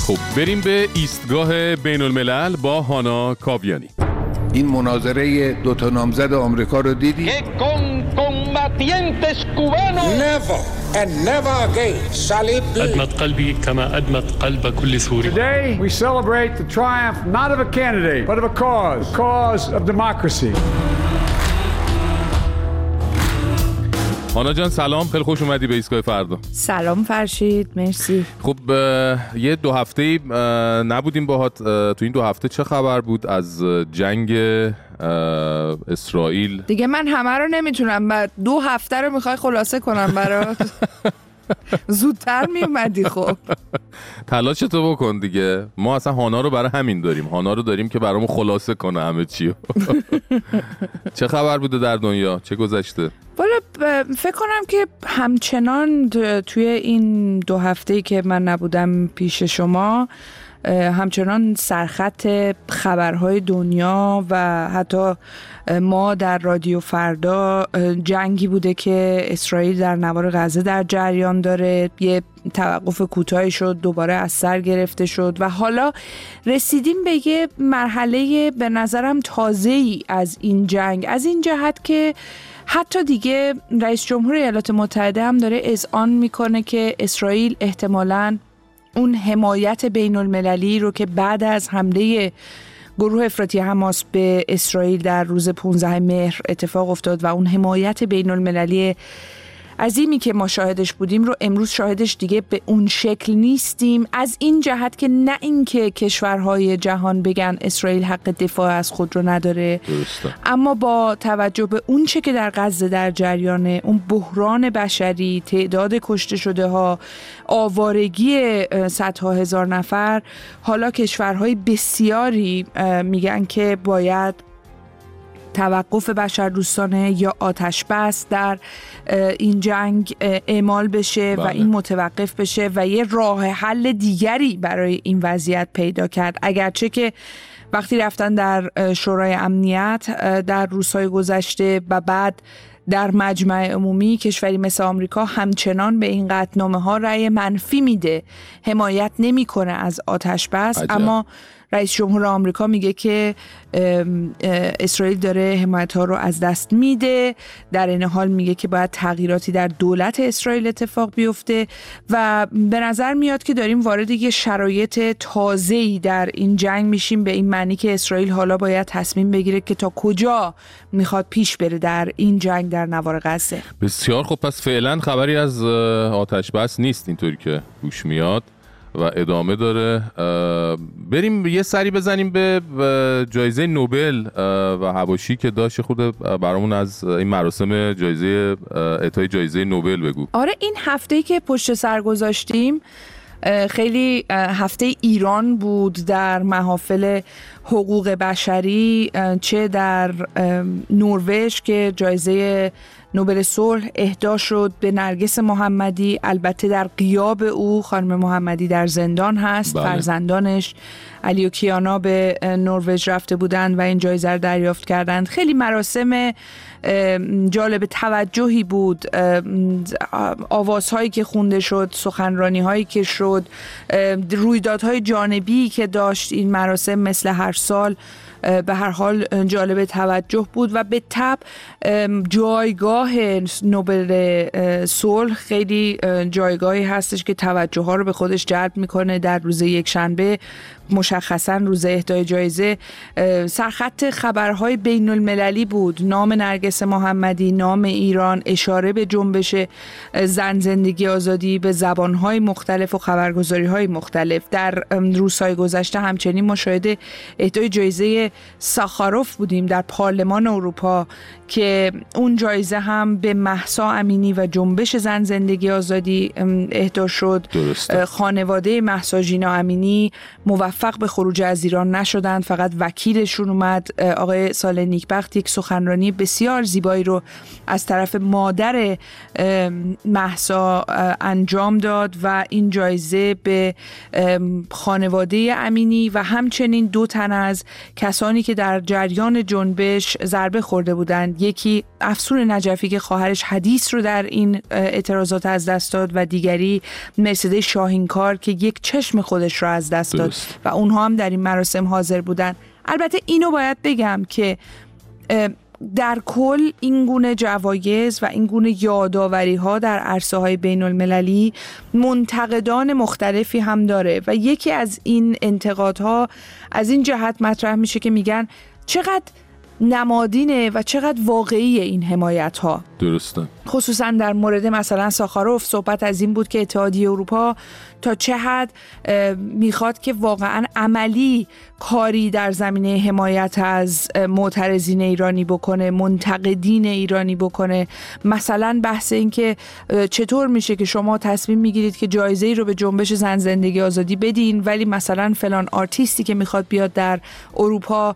خب بریم به ایستگاه بین الملل با هانا کاویانی. این مناظره دو تا نامزد آمریکا رو دیدی؟ Never and never again shall it be. أدمت قلبي كما أدمت قلب كل سوري Today, we celebrate the triumph not of a candidate, but of a cause, cause of democracy. هانا جان سلام. خیلی خوش اومدی به ایستگاه فردا. سلام فرشید مرسی. خب یه دو هفته نبودیم باهات. اه، تو این دو هفته چه خبر بود؟ از جنگ اسرائیل. دیگه من همه رو نمی‌تونم. بعد دو هفته رو می‌خوای خلاصه کنم برات. زودتر میومدی خب. تلاش تو بکن دیگه. ما اصلا هانا رو برای همین داریم. هانا رو داریم که برامون خلاصه کنه همه چی. چه خبر بوده در دنیا؟ چه گذشته؟ فکر کنم که همچنان توی این دو هفته که من نبودم پیش شما همچنان سرخط خبرهای دنیا و حتی ما در رادیو فردا جنگی بوده که اسرائیل در نوار غزه در جریان داره یه توقف کوتاهی شد دوباره از سر گرفته شد و حالا رسیدیم به یه مرحله به نظرم تازه ای از این جنگ از این جهت که حتی دیگه رئیس جمهور ایالات متحده هم داره اذعان می‌کنه که اسرائیل احتمالاً اون حمایت بین المللی رو که بعد از حمله گروه افراطی حماس به اسرائیل در روز 15 مهر اتفاق افتاد و اون حمایت بین المللی عظیمی که ما شاهدش بودیم رو امروز شاهدش دیگه به اون شکل نیستیم از این جهت که نه اینکه کشورهای جهان بگن اسرائیل حق دفاع از خود رو نداره درسته. اما با توجه به اون چه که در غزه در جریانه اون بحران بشری تعداد کشته شده ها آوارگی صدها هزار نفر حالا کشورهای بسیاری میگن که باید توقف بشردوستانه یا آتش بس در این جنگ اعمال بشه و بله. این متوقف بشه و یه راه حل دیگری برای این وضعیت پیدا کرد اگرچه که وقتی رفتن در شورای امنیت در روزهای گذشته و بعد در مجمع عمومی کشوری مثل آمریکا همچنان به این قطعنامه ها رأی منفی میده حمایت نمی‌کنه از آتش بس عجب. اما رئیس جمهور آمریکا میگه که اسرائیل داره حمایت ها رو از دست میده. در این حال میگه که باید تغییراتی در دولت اسرائیل اتفاق بیفته و به نظر میاد که داریم وارد یه شرایط تازه‌ای در این جنگ میشیم به این معنی که اسرائیل حالا باید تصمیم بگیره که تا کجا می‌خواد پیش بره در این جنگ در نوار غزه. بسیار خب پس فعلا خبری از آتش بس نیست اینطوری که گوش میاد. و ادامه داره. بریم یه سری بزنیم به جایزه نوبل و هواشی که داشت خود برامون از این مراسم جایزه اعطای جایزه نوبل بگو. آره این هفته که پشت سر گذاشتیم خیلی هفته ایران بود در محافل حقوق بشری چه در نروژ که جایزه نوبل صلح اهدا شد به نرگس محمدی. البته در قیاب او خانم محمدی در زندان هست بله. فرزندانش علی و کیانا به نروژ رفته بودند و این جایزه رو دریافت کردند. خیلی مراسم جالب توجهی بود. آوازهایی که خونده شد سخنرانی هایی که شد رویدادهای جانبی که داشت این مراسم مثل هر سال. به هر حال جالب توجه بود و به تب جایگاه نوبل صلح خیلی اه، جایگاهی هستش که توجه ها رو به خودش جلب می‌کنه در روز یک شنبه. مشخصا روز اهدای جایزه سرخط خبرهای بین المللی بود. نام نرگس محمدی نام ایران اشاره به جنبش زن زندگی آزادی به زبانهای مختلف و خبرگزاری مختلف. در روزهای گذشته همچنین مشاهده اهدای جایزه ساخاروف بودیم در پارلمان اروپا که اون جایزه هم به محسا امینی و جنبش زن زندگی آزادی اهدا شد. درسته. خانواده محسا ژینا امینی موفق به خروج از ایران نشدند. فقط وکیلشون اومد. آقای سال نیکبخت یک سخنرانی بسیار زیبایی رو از طرف مادر محسا انجام داد و این جایزه به خانواده امینی و همچنین دو تن از کسانی که در جریان جنبش ضربه خورده بودند. یکی افسون نجفی که خواهرش حدیث رو در این اعتراضات از دست داد و دیگری مرسده شاهینکار که یک چشم خودش رو از دست داد. اونها هم در این مراسم حاضر بودن. البته اینو باید بگم که در کل این گونه جوایز و این گونه یاداوری ها در عرصه های بین المللی منتقدان مختلفی هم داره و یکی از این انتقادها از این جهت مطرح میشه که میگن چقدر نمادینه و چقدر واقعی این حمایت ها درسته. خصوصا در مورد مثلا ساخاروف صحبت از این بود که اتحادیه اروپا تا چه حد می‌خواد که واقعا عملی کاری در زمینه حمایت از معترضین ایرانی بکنه منتقدین ایرانی بکنه. مثلا بحث این که چطور میشه که شما تصمیم می‌گیرید که جایزه ای رو به جنبش زن زندگی آزادی بدین ولی مثلا فلان آرتیستی که می‌خواد بیاد در اروپا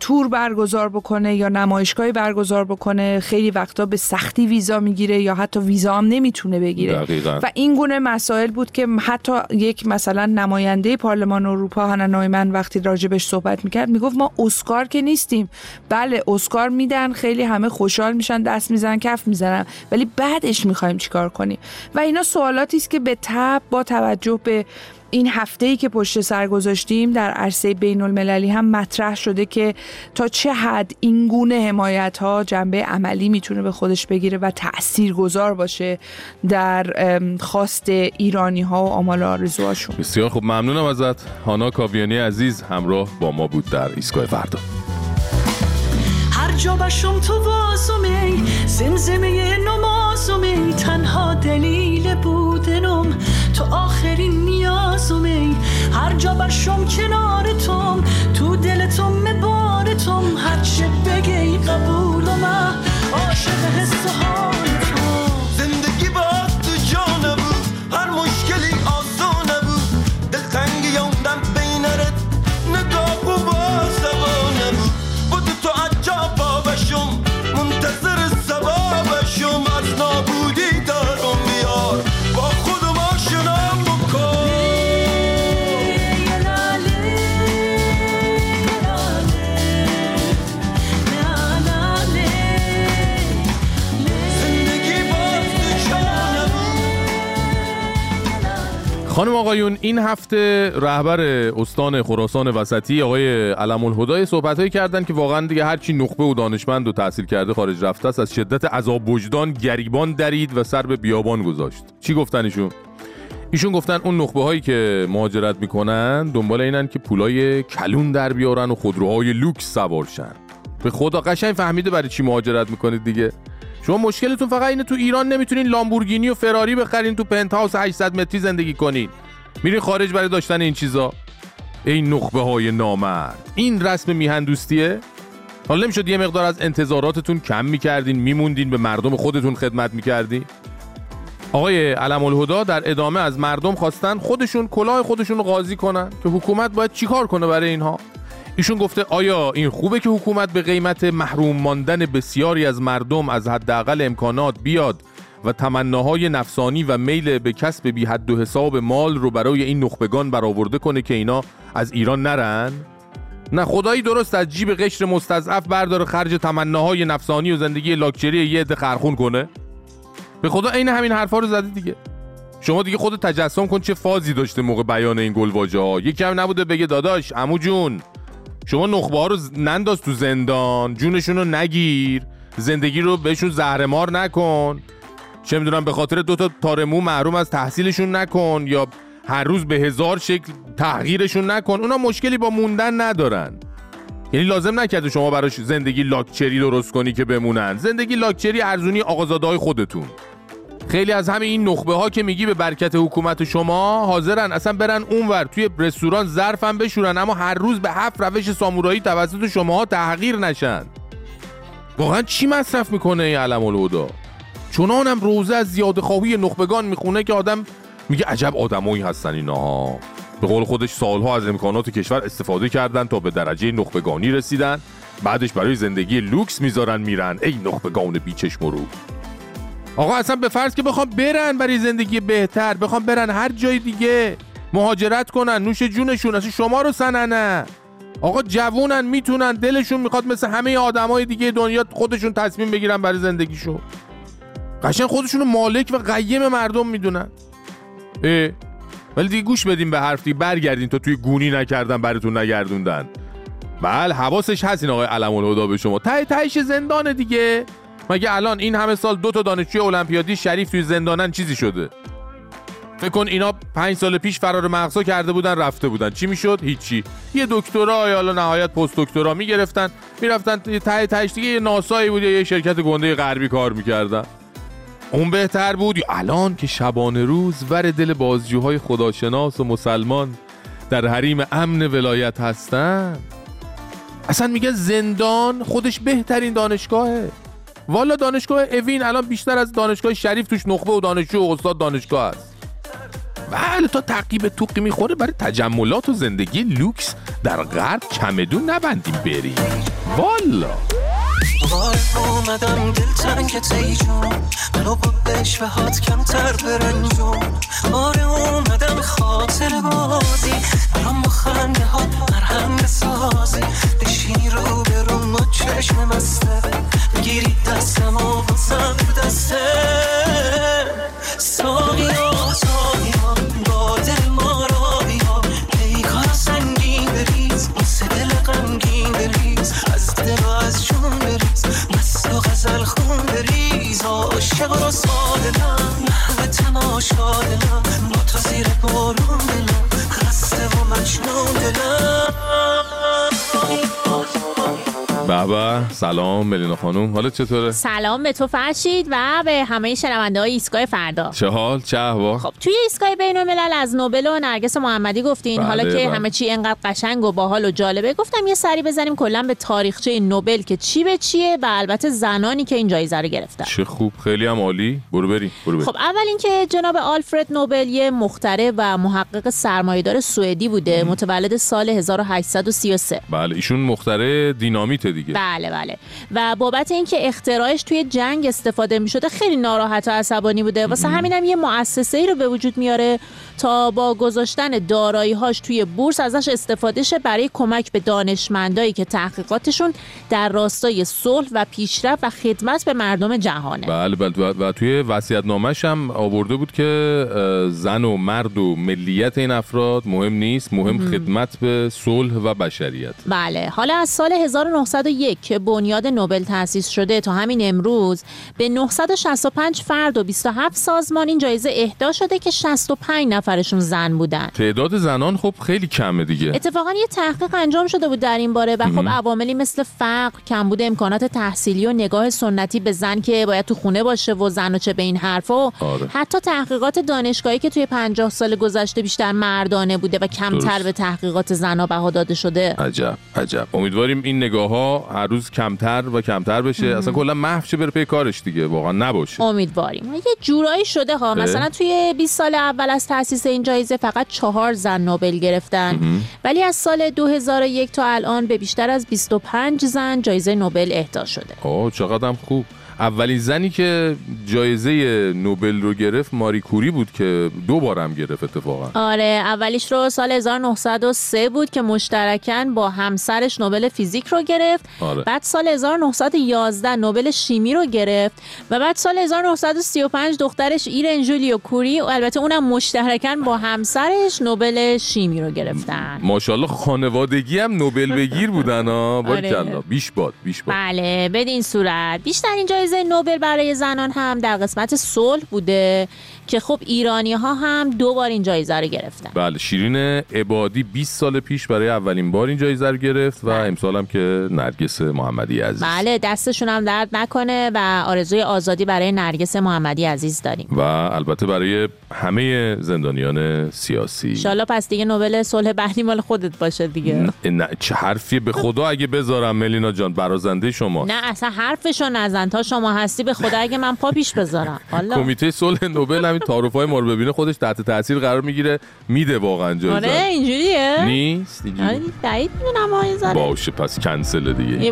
تور برگزار بکنه یا نمایشگاهی برگزار بکنه خیلی وقتا به سختی ویزا می‌گیره یا حتی ویزا هم نمی‌تونه بگیره. دقیقاً. و این گونه مسائل بود که حتی یک مثلا نماینده پارلمان اروپا هانا نویمن وقتی راجبش صحبت می‌کرد می‌گفت ما اسکار که نیستیم. بله اسکار میدن خیلی همه خوشحال میشن دست می‌زنن کف می‌زنن ولی بعدش می‌خوایم چیکار کنیم؟ و اینا سوالاتی است که به تب با توجه به این هفته ای که پشت سر گذاشتیم در عرصه بین المللی هم مطرح شده که تا چه حد این گونه حمایت ها جنبه عملی می‌تونه به خودش بگیره و تأثیر گذار باشه در خواست ایرانی ها و آمال و آرزوهاشون. بسیار خوب ممنونم ازت. هانا کاویانی عزیز همراه با ما بود در ایستگاه فردا. هر جا بشم تو وازمی زمزمه نمازمی تنها دلیل بودنم. تو آخرین نیازمی هر جا بشم کنار توم تو دلتم هر چه بگی قبولم عاشق حس و خانم آقایون این هفته رهبر استان خراسان وسطی آقای علم الهدای صحبتهایی کردن که واقعا دیگه هرچی نخبه و دانشمند و تحصیل کرده خارج رفته است از شدت عذاب وجدان گریبان درید و سر به بیابان گذاشت. چی گفتن ایشون؟ ایشون گفتن اون نخبه هایی که مهاجرت می‌کنن دنبال اینن که پولای کلون در بیارن و خودروهای لوکس سوارشن به خدا قشنگ فهمیده برای چی مهاجرت می‌کنید دیگه. شما مشکلتون فقط اینه تو ایران نمی‌تونین لامبورگینی و فراری بخرین تو پنتهاوس 800 متری زندگی کنین. میرین خارج برای داشتن این چیزا. ای نخبه های نامرد. این رسم میهن دوستیه؟ حالا نمی‌شد یه مقدار از انتظاراتتون کم می‌کردین میموندین به مردم خودتون خدمت می‌کردین؟ آقای علم الهدا در ادامه از مردم خواستن خودشون کلاه خودشون رو قاضی کنن. که حکومت باید چیکار کنه برای اینها؟ ایشون گفته آیا این خوبه که حکومت به قیمت محروم ماندن بسیاری از مردم از حداقل امکانات بیاد و تمناهای نفسانی و میل به کسب بی حد و حساب مال رو برای این نخبگان برآورده کنه که اینا از ایران نرن؟ نه خدایی درست از جیب قشر مستضعف برداره خرج تمناهای نفسانی و زندگی لاکچری یه عده خرخون کنه؟ به خدا عین همین حرفا رو زده دیگه. شما دیگه خود تجسم کن چه فازی داشته موقع بیان این گلواژه ها یکی هم نبوده بگه داداش عمو جون. شما نخبه ها رو ننداز تو زندان جونشون رو نگیر زندگی رو بهشون زهرمار نکن. چه می‌دونم به خاطر دو تا تارمو محروم از تحصیلشون نکن یا هر روز به هزار شکل تغییرشون نکن. اونا مشکلی با موندن ندارن. یعنی لازم نکرده شما براش زندگی لاکچری درست کنی که بمونن. زندگی لاکچری ارزونی آقازاده های خودتون. خیلی از همه این نخبه ها که میگی به برکت حکومت شما حاضرن اصلا برن اونور توی رستوران ظرفم بشورن اما هر روز به هفت روش سامورایی توسط شماها تغییر نشن. واقعا چی مصرف می‌کنه این علم الهدا؟ چنانم روزه از زیاده خواهی نخبگان می‌خونه که آدم میگه عجب آدمایی هستن اینا به قول خودش سالها از امکانات کشور استفاده کردن تا به درجه نخبگانی رسیدن. بعدش برای زندگی لوکس می‌ذارن میرن. ای نخبگان بیچشم رو. آقا اصلا به فرض که بخوام برن برای زندگی بهتر بخوام برن هر جای دیگه مهاجرت کنن نوش جونشون اصلا شما رو سننه. آقا جوونن می‌تونن دلشون می‌خواد مثل همه آدمای دیگه دنیا خودشون تصمیم بگیرن برای زندگیشون. قشنگ خودشون مالک و قیم مردم می‌دونن. اه. ولی دیگه گوش بدیم به حرف دیگه برگردین تا توی گونی نکردن براتون نگردوندن. بله حواسش هست این آقای علم به شما. ته تهش زندان دیگه. مگه الان این همه سال دو تا دانشجوی المپیادی شریف توی زندانن چیزی شده؟ فکر کن اینا پنج سال پیش فرار مغزا کرده بودن رفته بودن. چی می‌شد؟ هیچی. یه دکترا یا حالا نهایت پست دکترا می‌گرفتن می‌رفتن ته تهش دیگه یه ناسایی بود یا یه شرکت گنده غربی کار می‌کردن. اون بهتر بود؟ یا الان که شبانه روز ور دل بازجوهای خداشناس و مسلمان در حریم امن ولایت هستن؟ اصلا میگه زندان خودش بهترین دانشگاهه. والا دانشگاه اوین الان بیشتر از دانشگاه شریف توش نخبه و دانشجو و استاد دانشگاه است بله تا تعقیب توقی می‌خوره برای تجملات و زندگی لوکس در غرب چمدون نبندیم بریم. والا. دوباره اومدم دل تنگت ای جون منو با برنجون. آره اومدم خاطر بازی برام با خنده ها مرهم بسازی بشینی رو ما چشم مسته بگیری دستم و بازم دسته. ساقیا رو ساده محو تماشا به به سلام ملینا خانم. حالت چطوره؟ سلام به تو فرشید و به همه شنونده های ایستگاه فردا. چه حال؟ چه احوال؟ خب توی ایستگاه بین الملل از نوبل و نرگس محمدی گفتین. بله، حالا که بله. همه چی انقدر قشنگ و باحال و جالبه گفتم یه سری بزنیم کلا به تاریخچه نوبل که چی به چیه و البته زنانی که این جایزه رو گرفتن. چه خوب خیلی هم عالی. برو بریم برو بریم. خب اول اینکه جناب آلفرد نوبل یه مخترع و محقق سرمایه‌دار سوئدی بوده متولد سال 1833 بله ایشون مختره دینامیت دیگه. بله بله. و بابت اینکه اختراعش توی جنگ استفاده می شده خیلی ناراحت و عصبانی بوده. واسه همینم یه مؤسسه ای رو به وجود میاره تا با گذاشتن دارایی هاش توی بورس ازش استفاده شه برای کمک به دانشمندایی که تحقیقاتشون در راستای صلح و پیشرفت و خدمت به مردم جهانه. بله بله. و, توی وصیت نامش هم آورده بود که زن و مرد و ملیت این افراد مهم نیست مهم. خدمت به صلح و بشریت. بله. حالا از سال 1901 که بنیاد نوبل تأسیس شده تا همین امروز به 965 فرد و 27 سازمان این جایزه اهدا شده که 65 نفرشون زن بودن تعداد زنان خب خیلی کمه دیگه اتفاقا یه تحقیق انجام شده بود در این باره و خب. عواملی مثل فقر، کمبود امکانات تحصیلی و نگاه سنتی به زن که باید تو خونه باشه و زن و چه به این حرفا و آره. حتی تحقیقات دانشگاهی که توی 50 سال گذشته بیشتر مردانه بوده و کمتر درست. به تحقیقات زنها بها داده شده عجب عجب امیدواریم این نگاه ها هر روز کمتر و کمتر بشه. مهم. اصلا کلا محو شه بره پی کارش دیگه. واقعا نباشه. امیدواریم. یه جورایی شده ها. مثلا توی 20 سال اول از تاسیس این جایزه فقط چهار زن نوبل گرفتن. مهم. ولی از سال 2001 تا الان به بیشتر از 25 زن جایزه نوبل اهدا شده. آه چقدر هم خوب. اولین زنی که جایزه نوبل رو گرفت ماری کوری بود که دو بارم گرفت اتفاقا. آره اولیش رو سال 1903 بود که مشترکاً با همسرش نوبل فیزیک رو گرفت. آره. بعد سال 1911 نوبل شیمی رو گرفت و بعد سال 1935 دخترش ایرن جولیو کوری و البته اونم مشترکاً با همسرش نوبل شیمی رو گرفتن. ماشاءالله خانوادگی هم نوبل بگیر بودن ها. آره. بیش باد بیش باد. بله بدین صورت. بیشترین جایزه نوبل برای زنان هم در قسمت صلح بوده. که خب ایرانی ها هم دو بار این جایزه رو گرفتن. بله شیرین عبادی 20 سال پیش برای اولین بار این جایزه رو گرفت و امسال هم که نرگس محمدی عزیز. بله دستشون هم درد نکنه و آرزوی آزادی برای نرگس محمدی عزیز داریم. و البته برای همه زندانیان سیاسی. انشالله پس دیگه نوبل صلح بعدی مال خودت باشه دیگه. نه, نه چه حرفی به خدا اگه بذارم ملینا جان برازنده شما. نه اصلا حرفشو نزن تا شما هستی به خدا اگه من پا پیش بذارم. کمیته صلح نوبل همین تعارف های ما رو ببینه خودش تحت تاثیر قرار می‌گیره. میده واقعا جایزه آره اینجوریه. نیست؟ اینجوری. آره بعید می‌دونم باشه پس کنسل دیگه.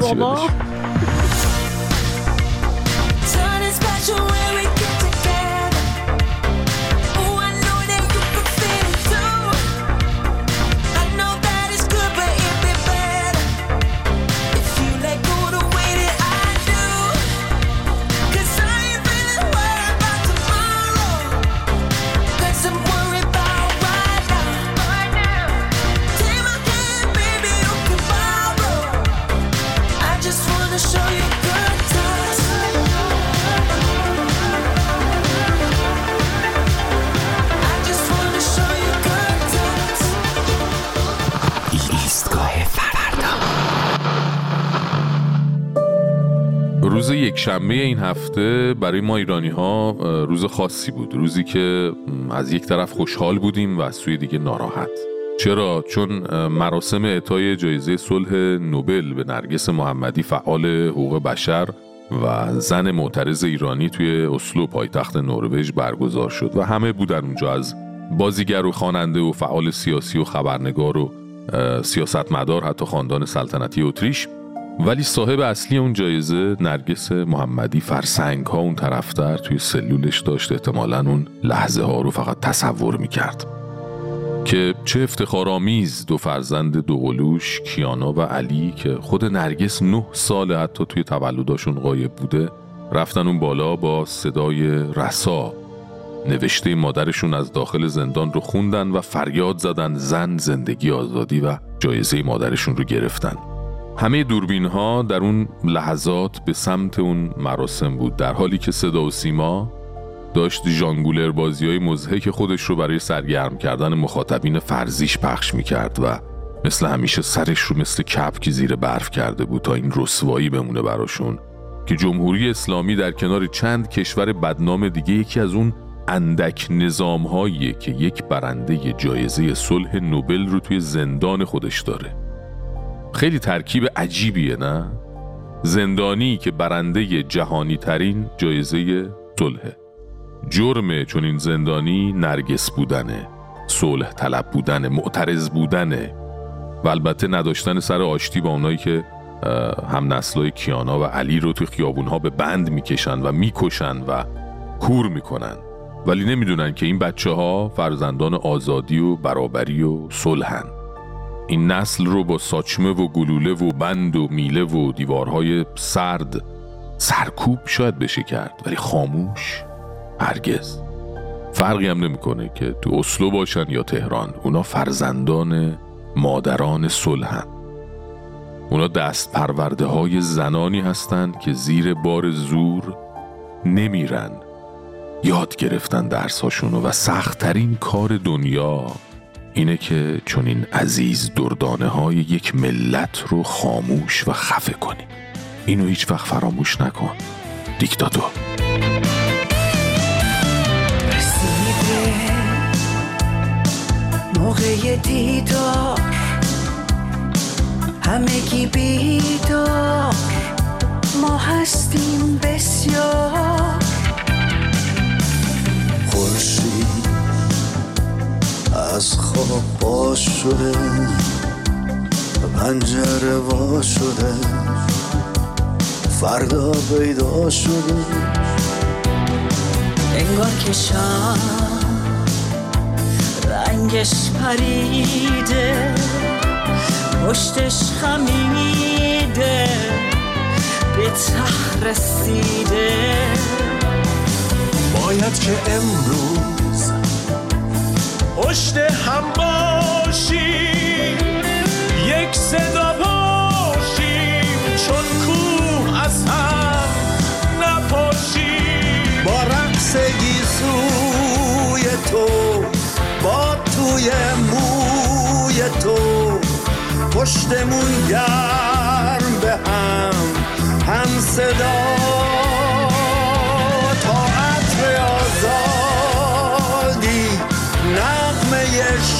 شنبه این هفته برای ما ایرانی ها روز خاصی بود. روزی که از یک طرف خوشحال بودیم و از سوی دیگه ناراحت. چرا؟ چون مراسم اعطای جایزه صلح نوبل به نرگس محمدی فعال حقوق بشر و زن معترض ایرانی توی اسلو پایتخت نروژ برگزار شد و همه بودن اونجا از بازیگر و خواننده و فعال سیاسی و خبرنگار و سیاستمدار حتی خاندان سلطنتی اتریش. ولی صاحب اصلی اون جایزه نرگس محمدی فرسنگ ها اون طرفتر توی سلولش داشت. احتمالا اون لحظه ها رو فقط تصور می‌کرد. که چه افتخارآمیز دو فرزند دوقلوش کیانا و علی که خود نرگس نه سال حتی توی تولداشون غایب بوده رفتن اون بالا با صدای رسا. نوشته مادرشون از داخل زندان رو خوندن و فریاد زدن زن زندگی آزادی و جایزه مادرشون رو گرفتن. همه دوربین ها در اون لحظات به سمت اون مراسم بود در حالی که صدا و سیما داشت ژانگولر بازی های مزهک خودش رو برای سرگرم کردن مخاطبین فرزیش پخش می کرد و مثل همیشه سرش رو مثل کپکی زیر برف کرده بود تا این رسوایی بمونه براشون که جمهوری اسلامی در کنار چند کشور بدنام دیگه یکی از اون اندک نظام که یک برنده جایزه صلح نوبل رو توی زندان خودش داره. خیلی ترکیب عجیبیه نه؟ زندانی که برنده جهانی ترین جایزه صلحه. جرم چون این زندانی نرگس بودنه صلح طلب بودنه معترض بودنه و البته نداشتن سر آشتی با اونایی که هم نسلای کیانا و علی رو توی خیابونها به بند می‌کشن و می‌کشن و کور می‌کنن. ولی نمی‌دونن که این بچه ها فرزندان آزادی و برابری و صلحن. این نسل رو با ساچمه و گلوله و بند و میله و دیوارهای سرد سرکوب شاید بشه کرد ولی خاموش هرگز. فرقی هم نمی‌کنه که تو اسلو باشن یا تهران اونا فرزندان مادران صلحن. اونا دست پرورده های زنانی هستند که زیر بار زور نمیرن. یاد گرفتن درساشونو و سختترین کار دنیا اینه که چون این عزیز دردانه های یک ملت رو خاموش و خفه کنی. اینو هیچ وقت فراموش نکن. دیکتاتور. موقع دیدار. همگی بیدار. شده. پنجره وا شده. فردا پیدا شده. انگار که شام رنگش پریده. پشتش خمیده. به ته رسیده. باید که امروز پشت هم باشیم یک صدا باشیم چون کوه از هم نپاشیم با رقص گیسوی تو با توی موی تو پشتمون گرم به هم هم صدا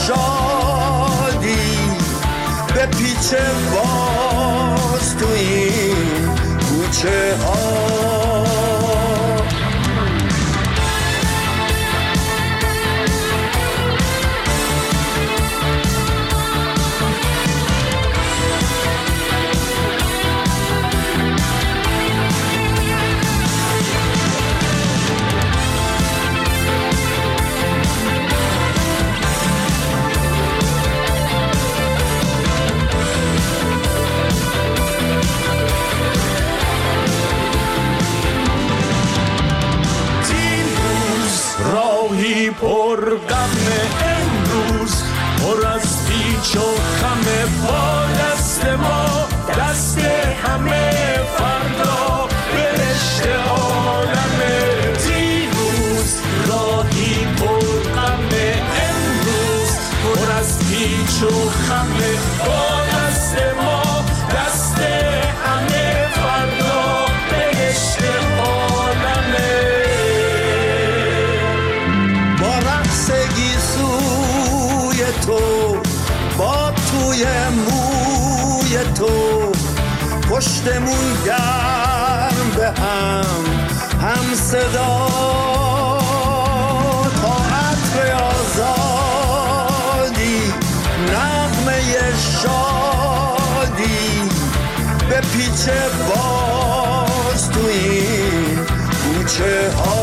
شادی به پیچ باز تو این کوچه ها. از دستمون گرم به هم هم صدا. تا عطر آزادی نغمه شادی. به پیچه باز تو این کوچه ها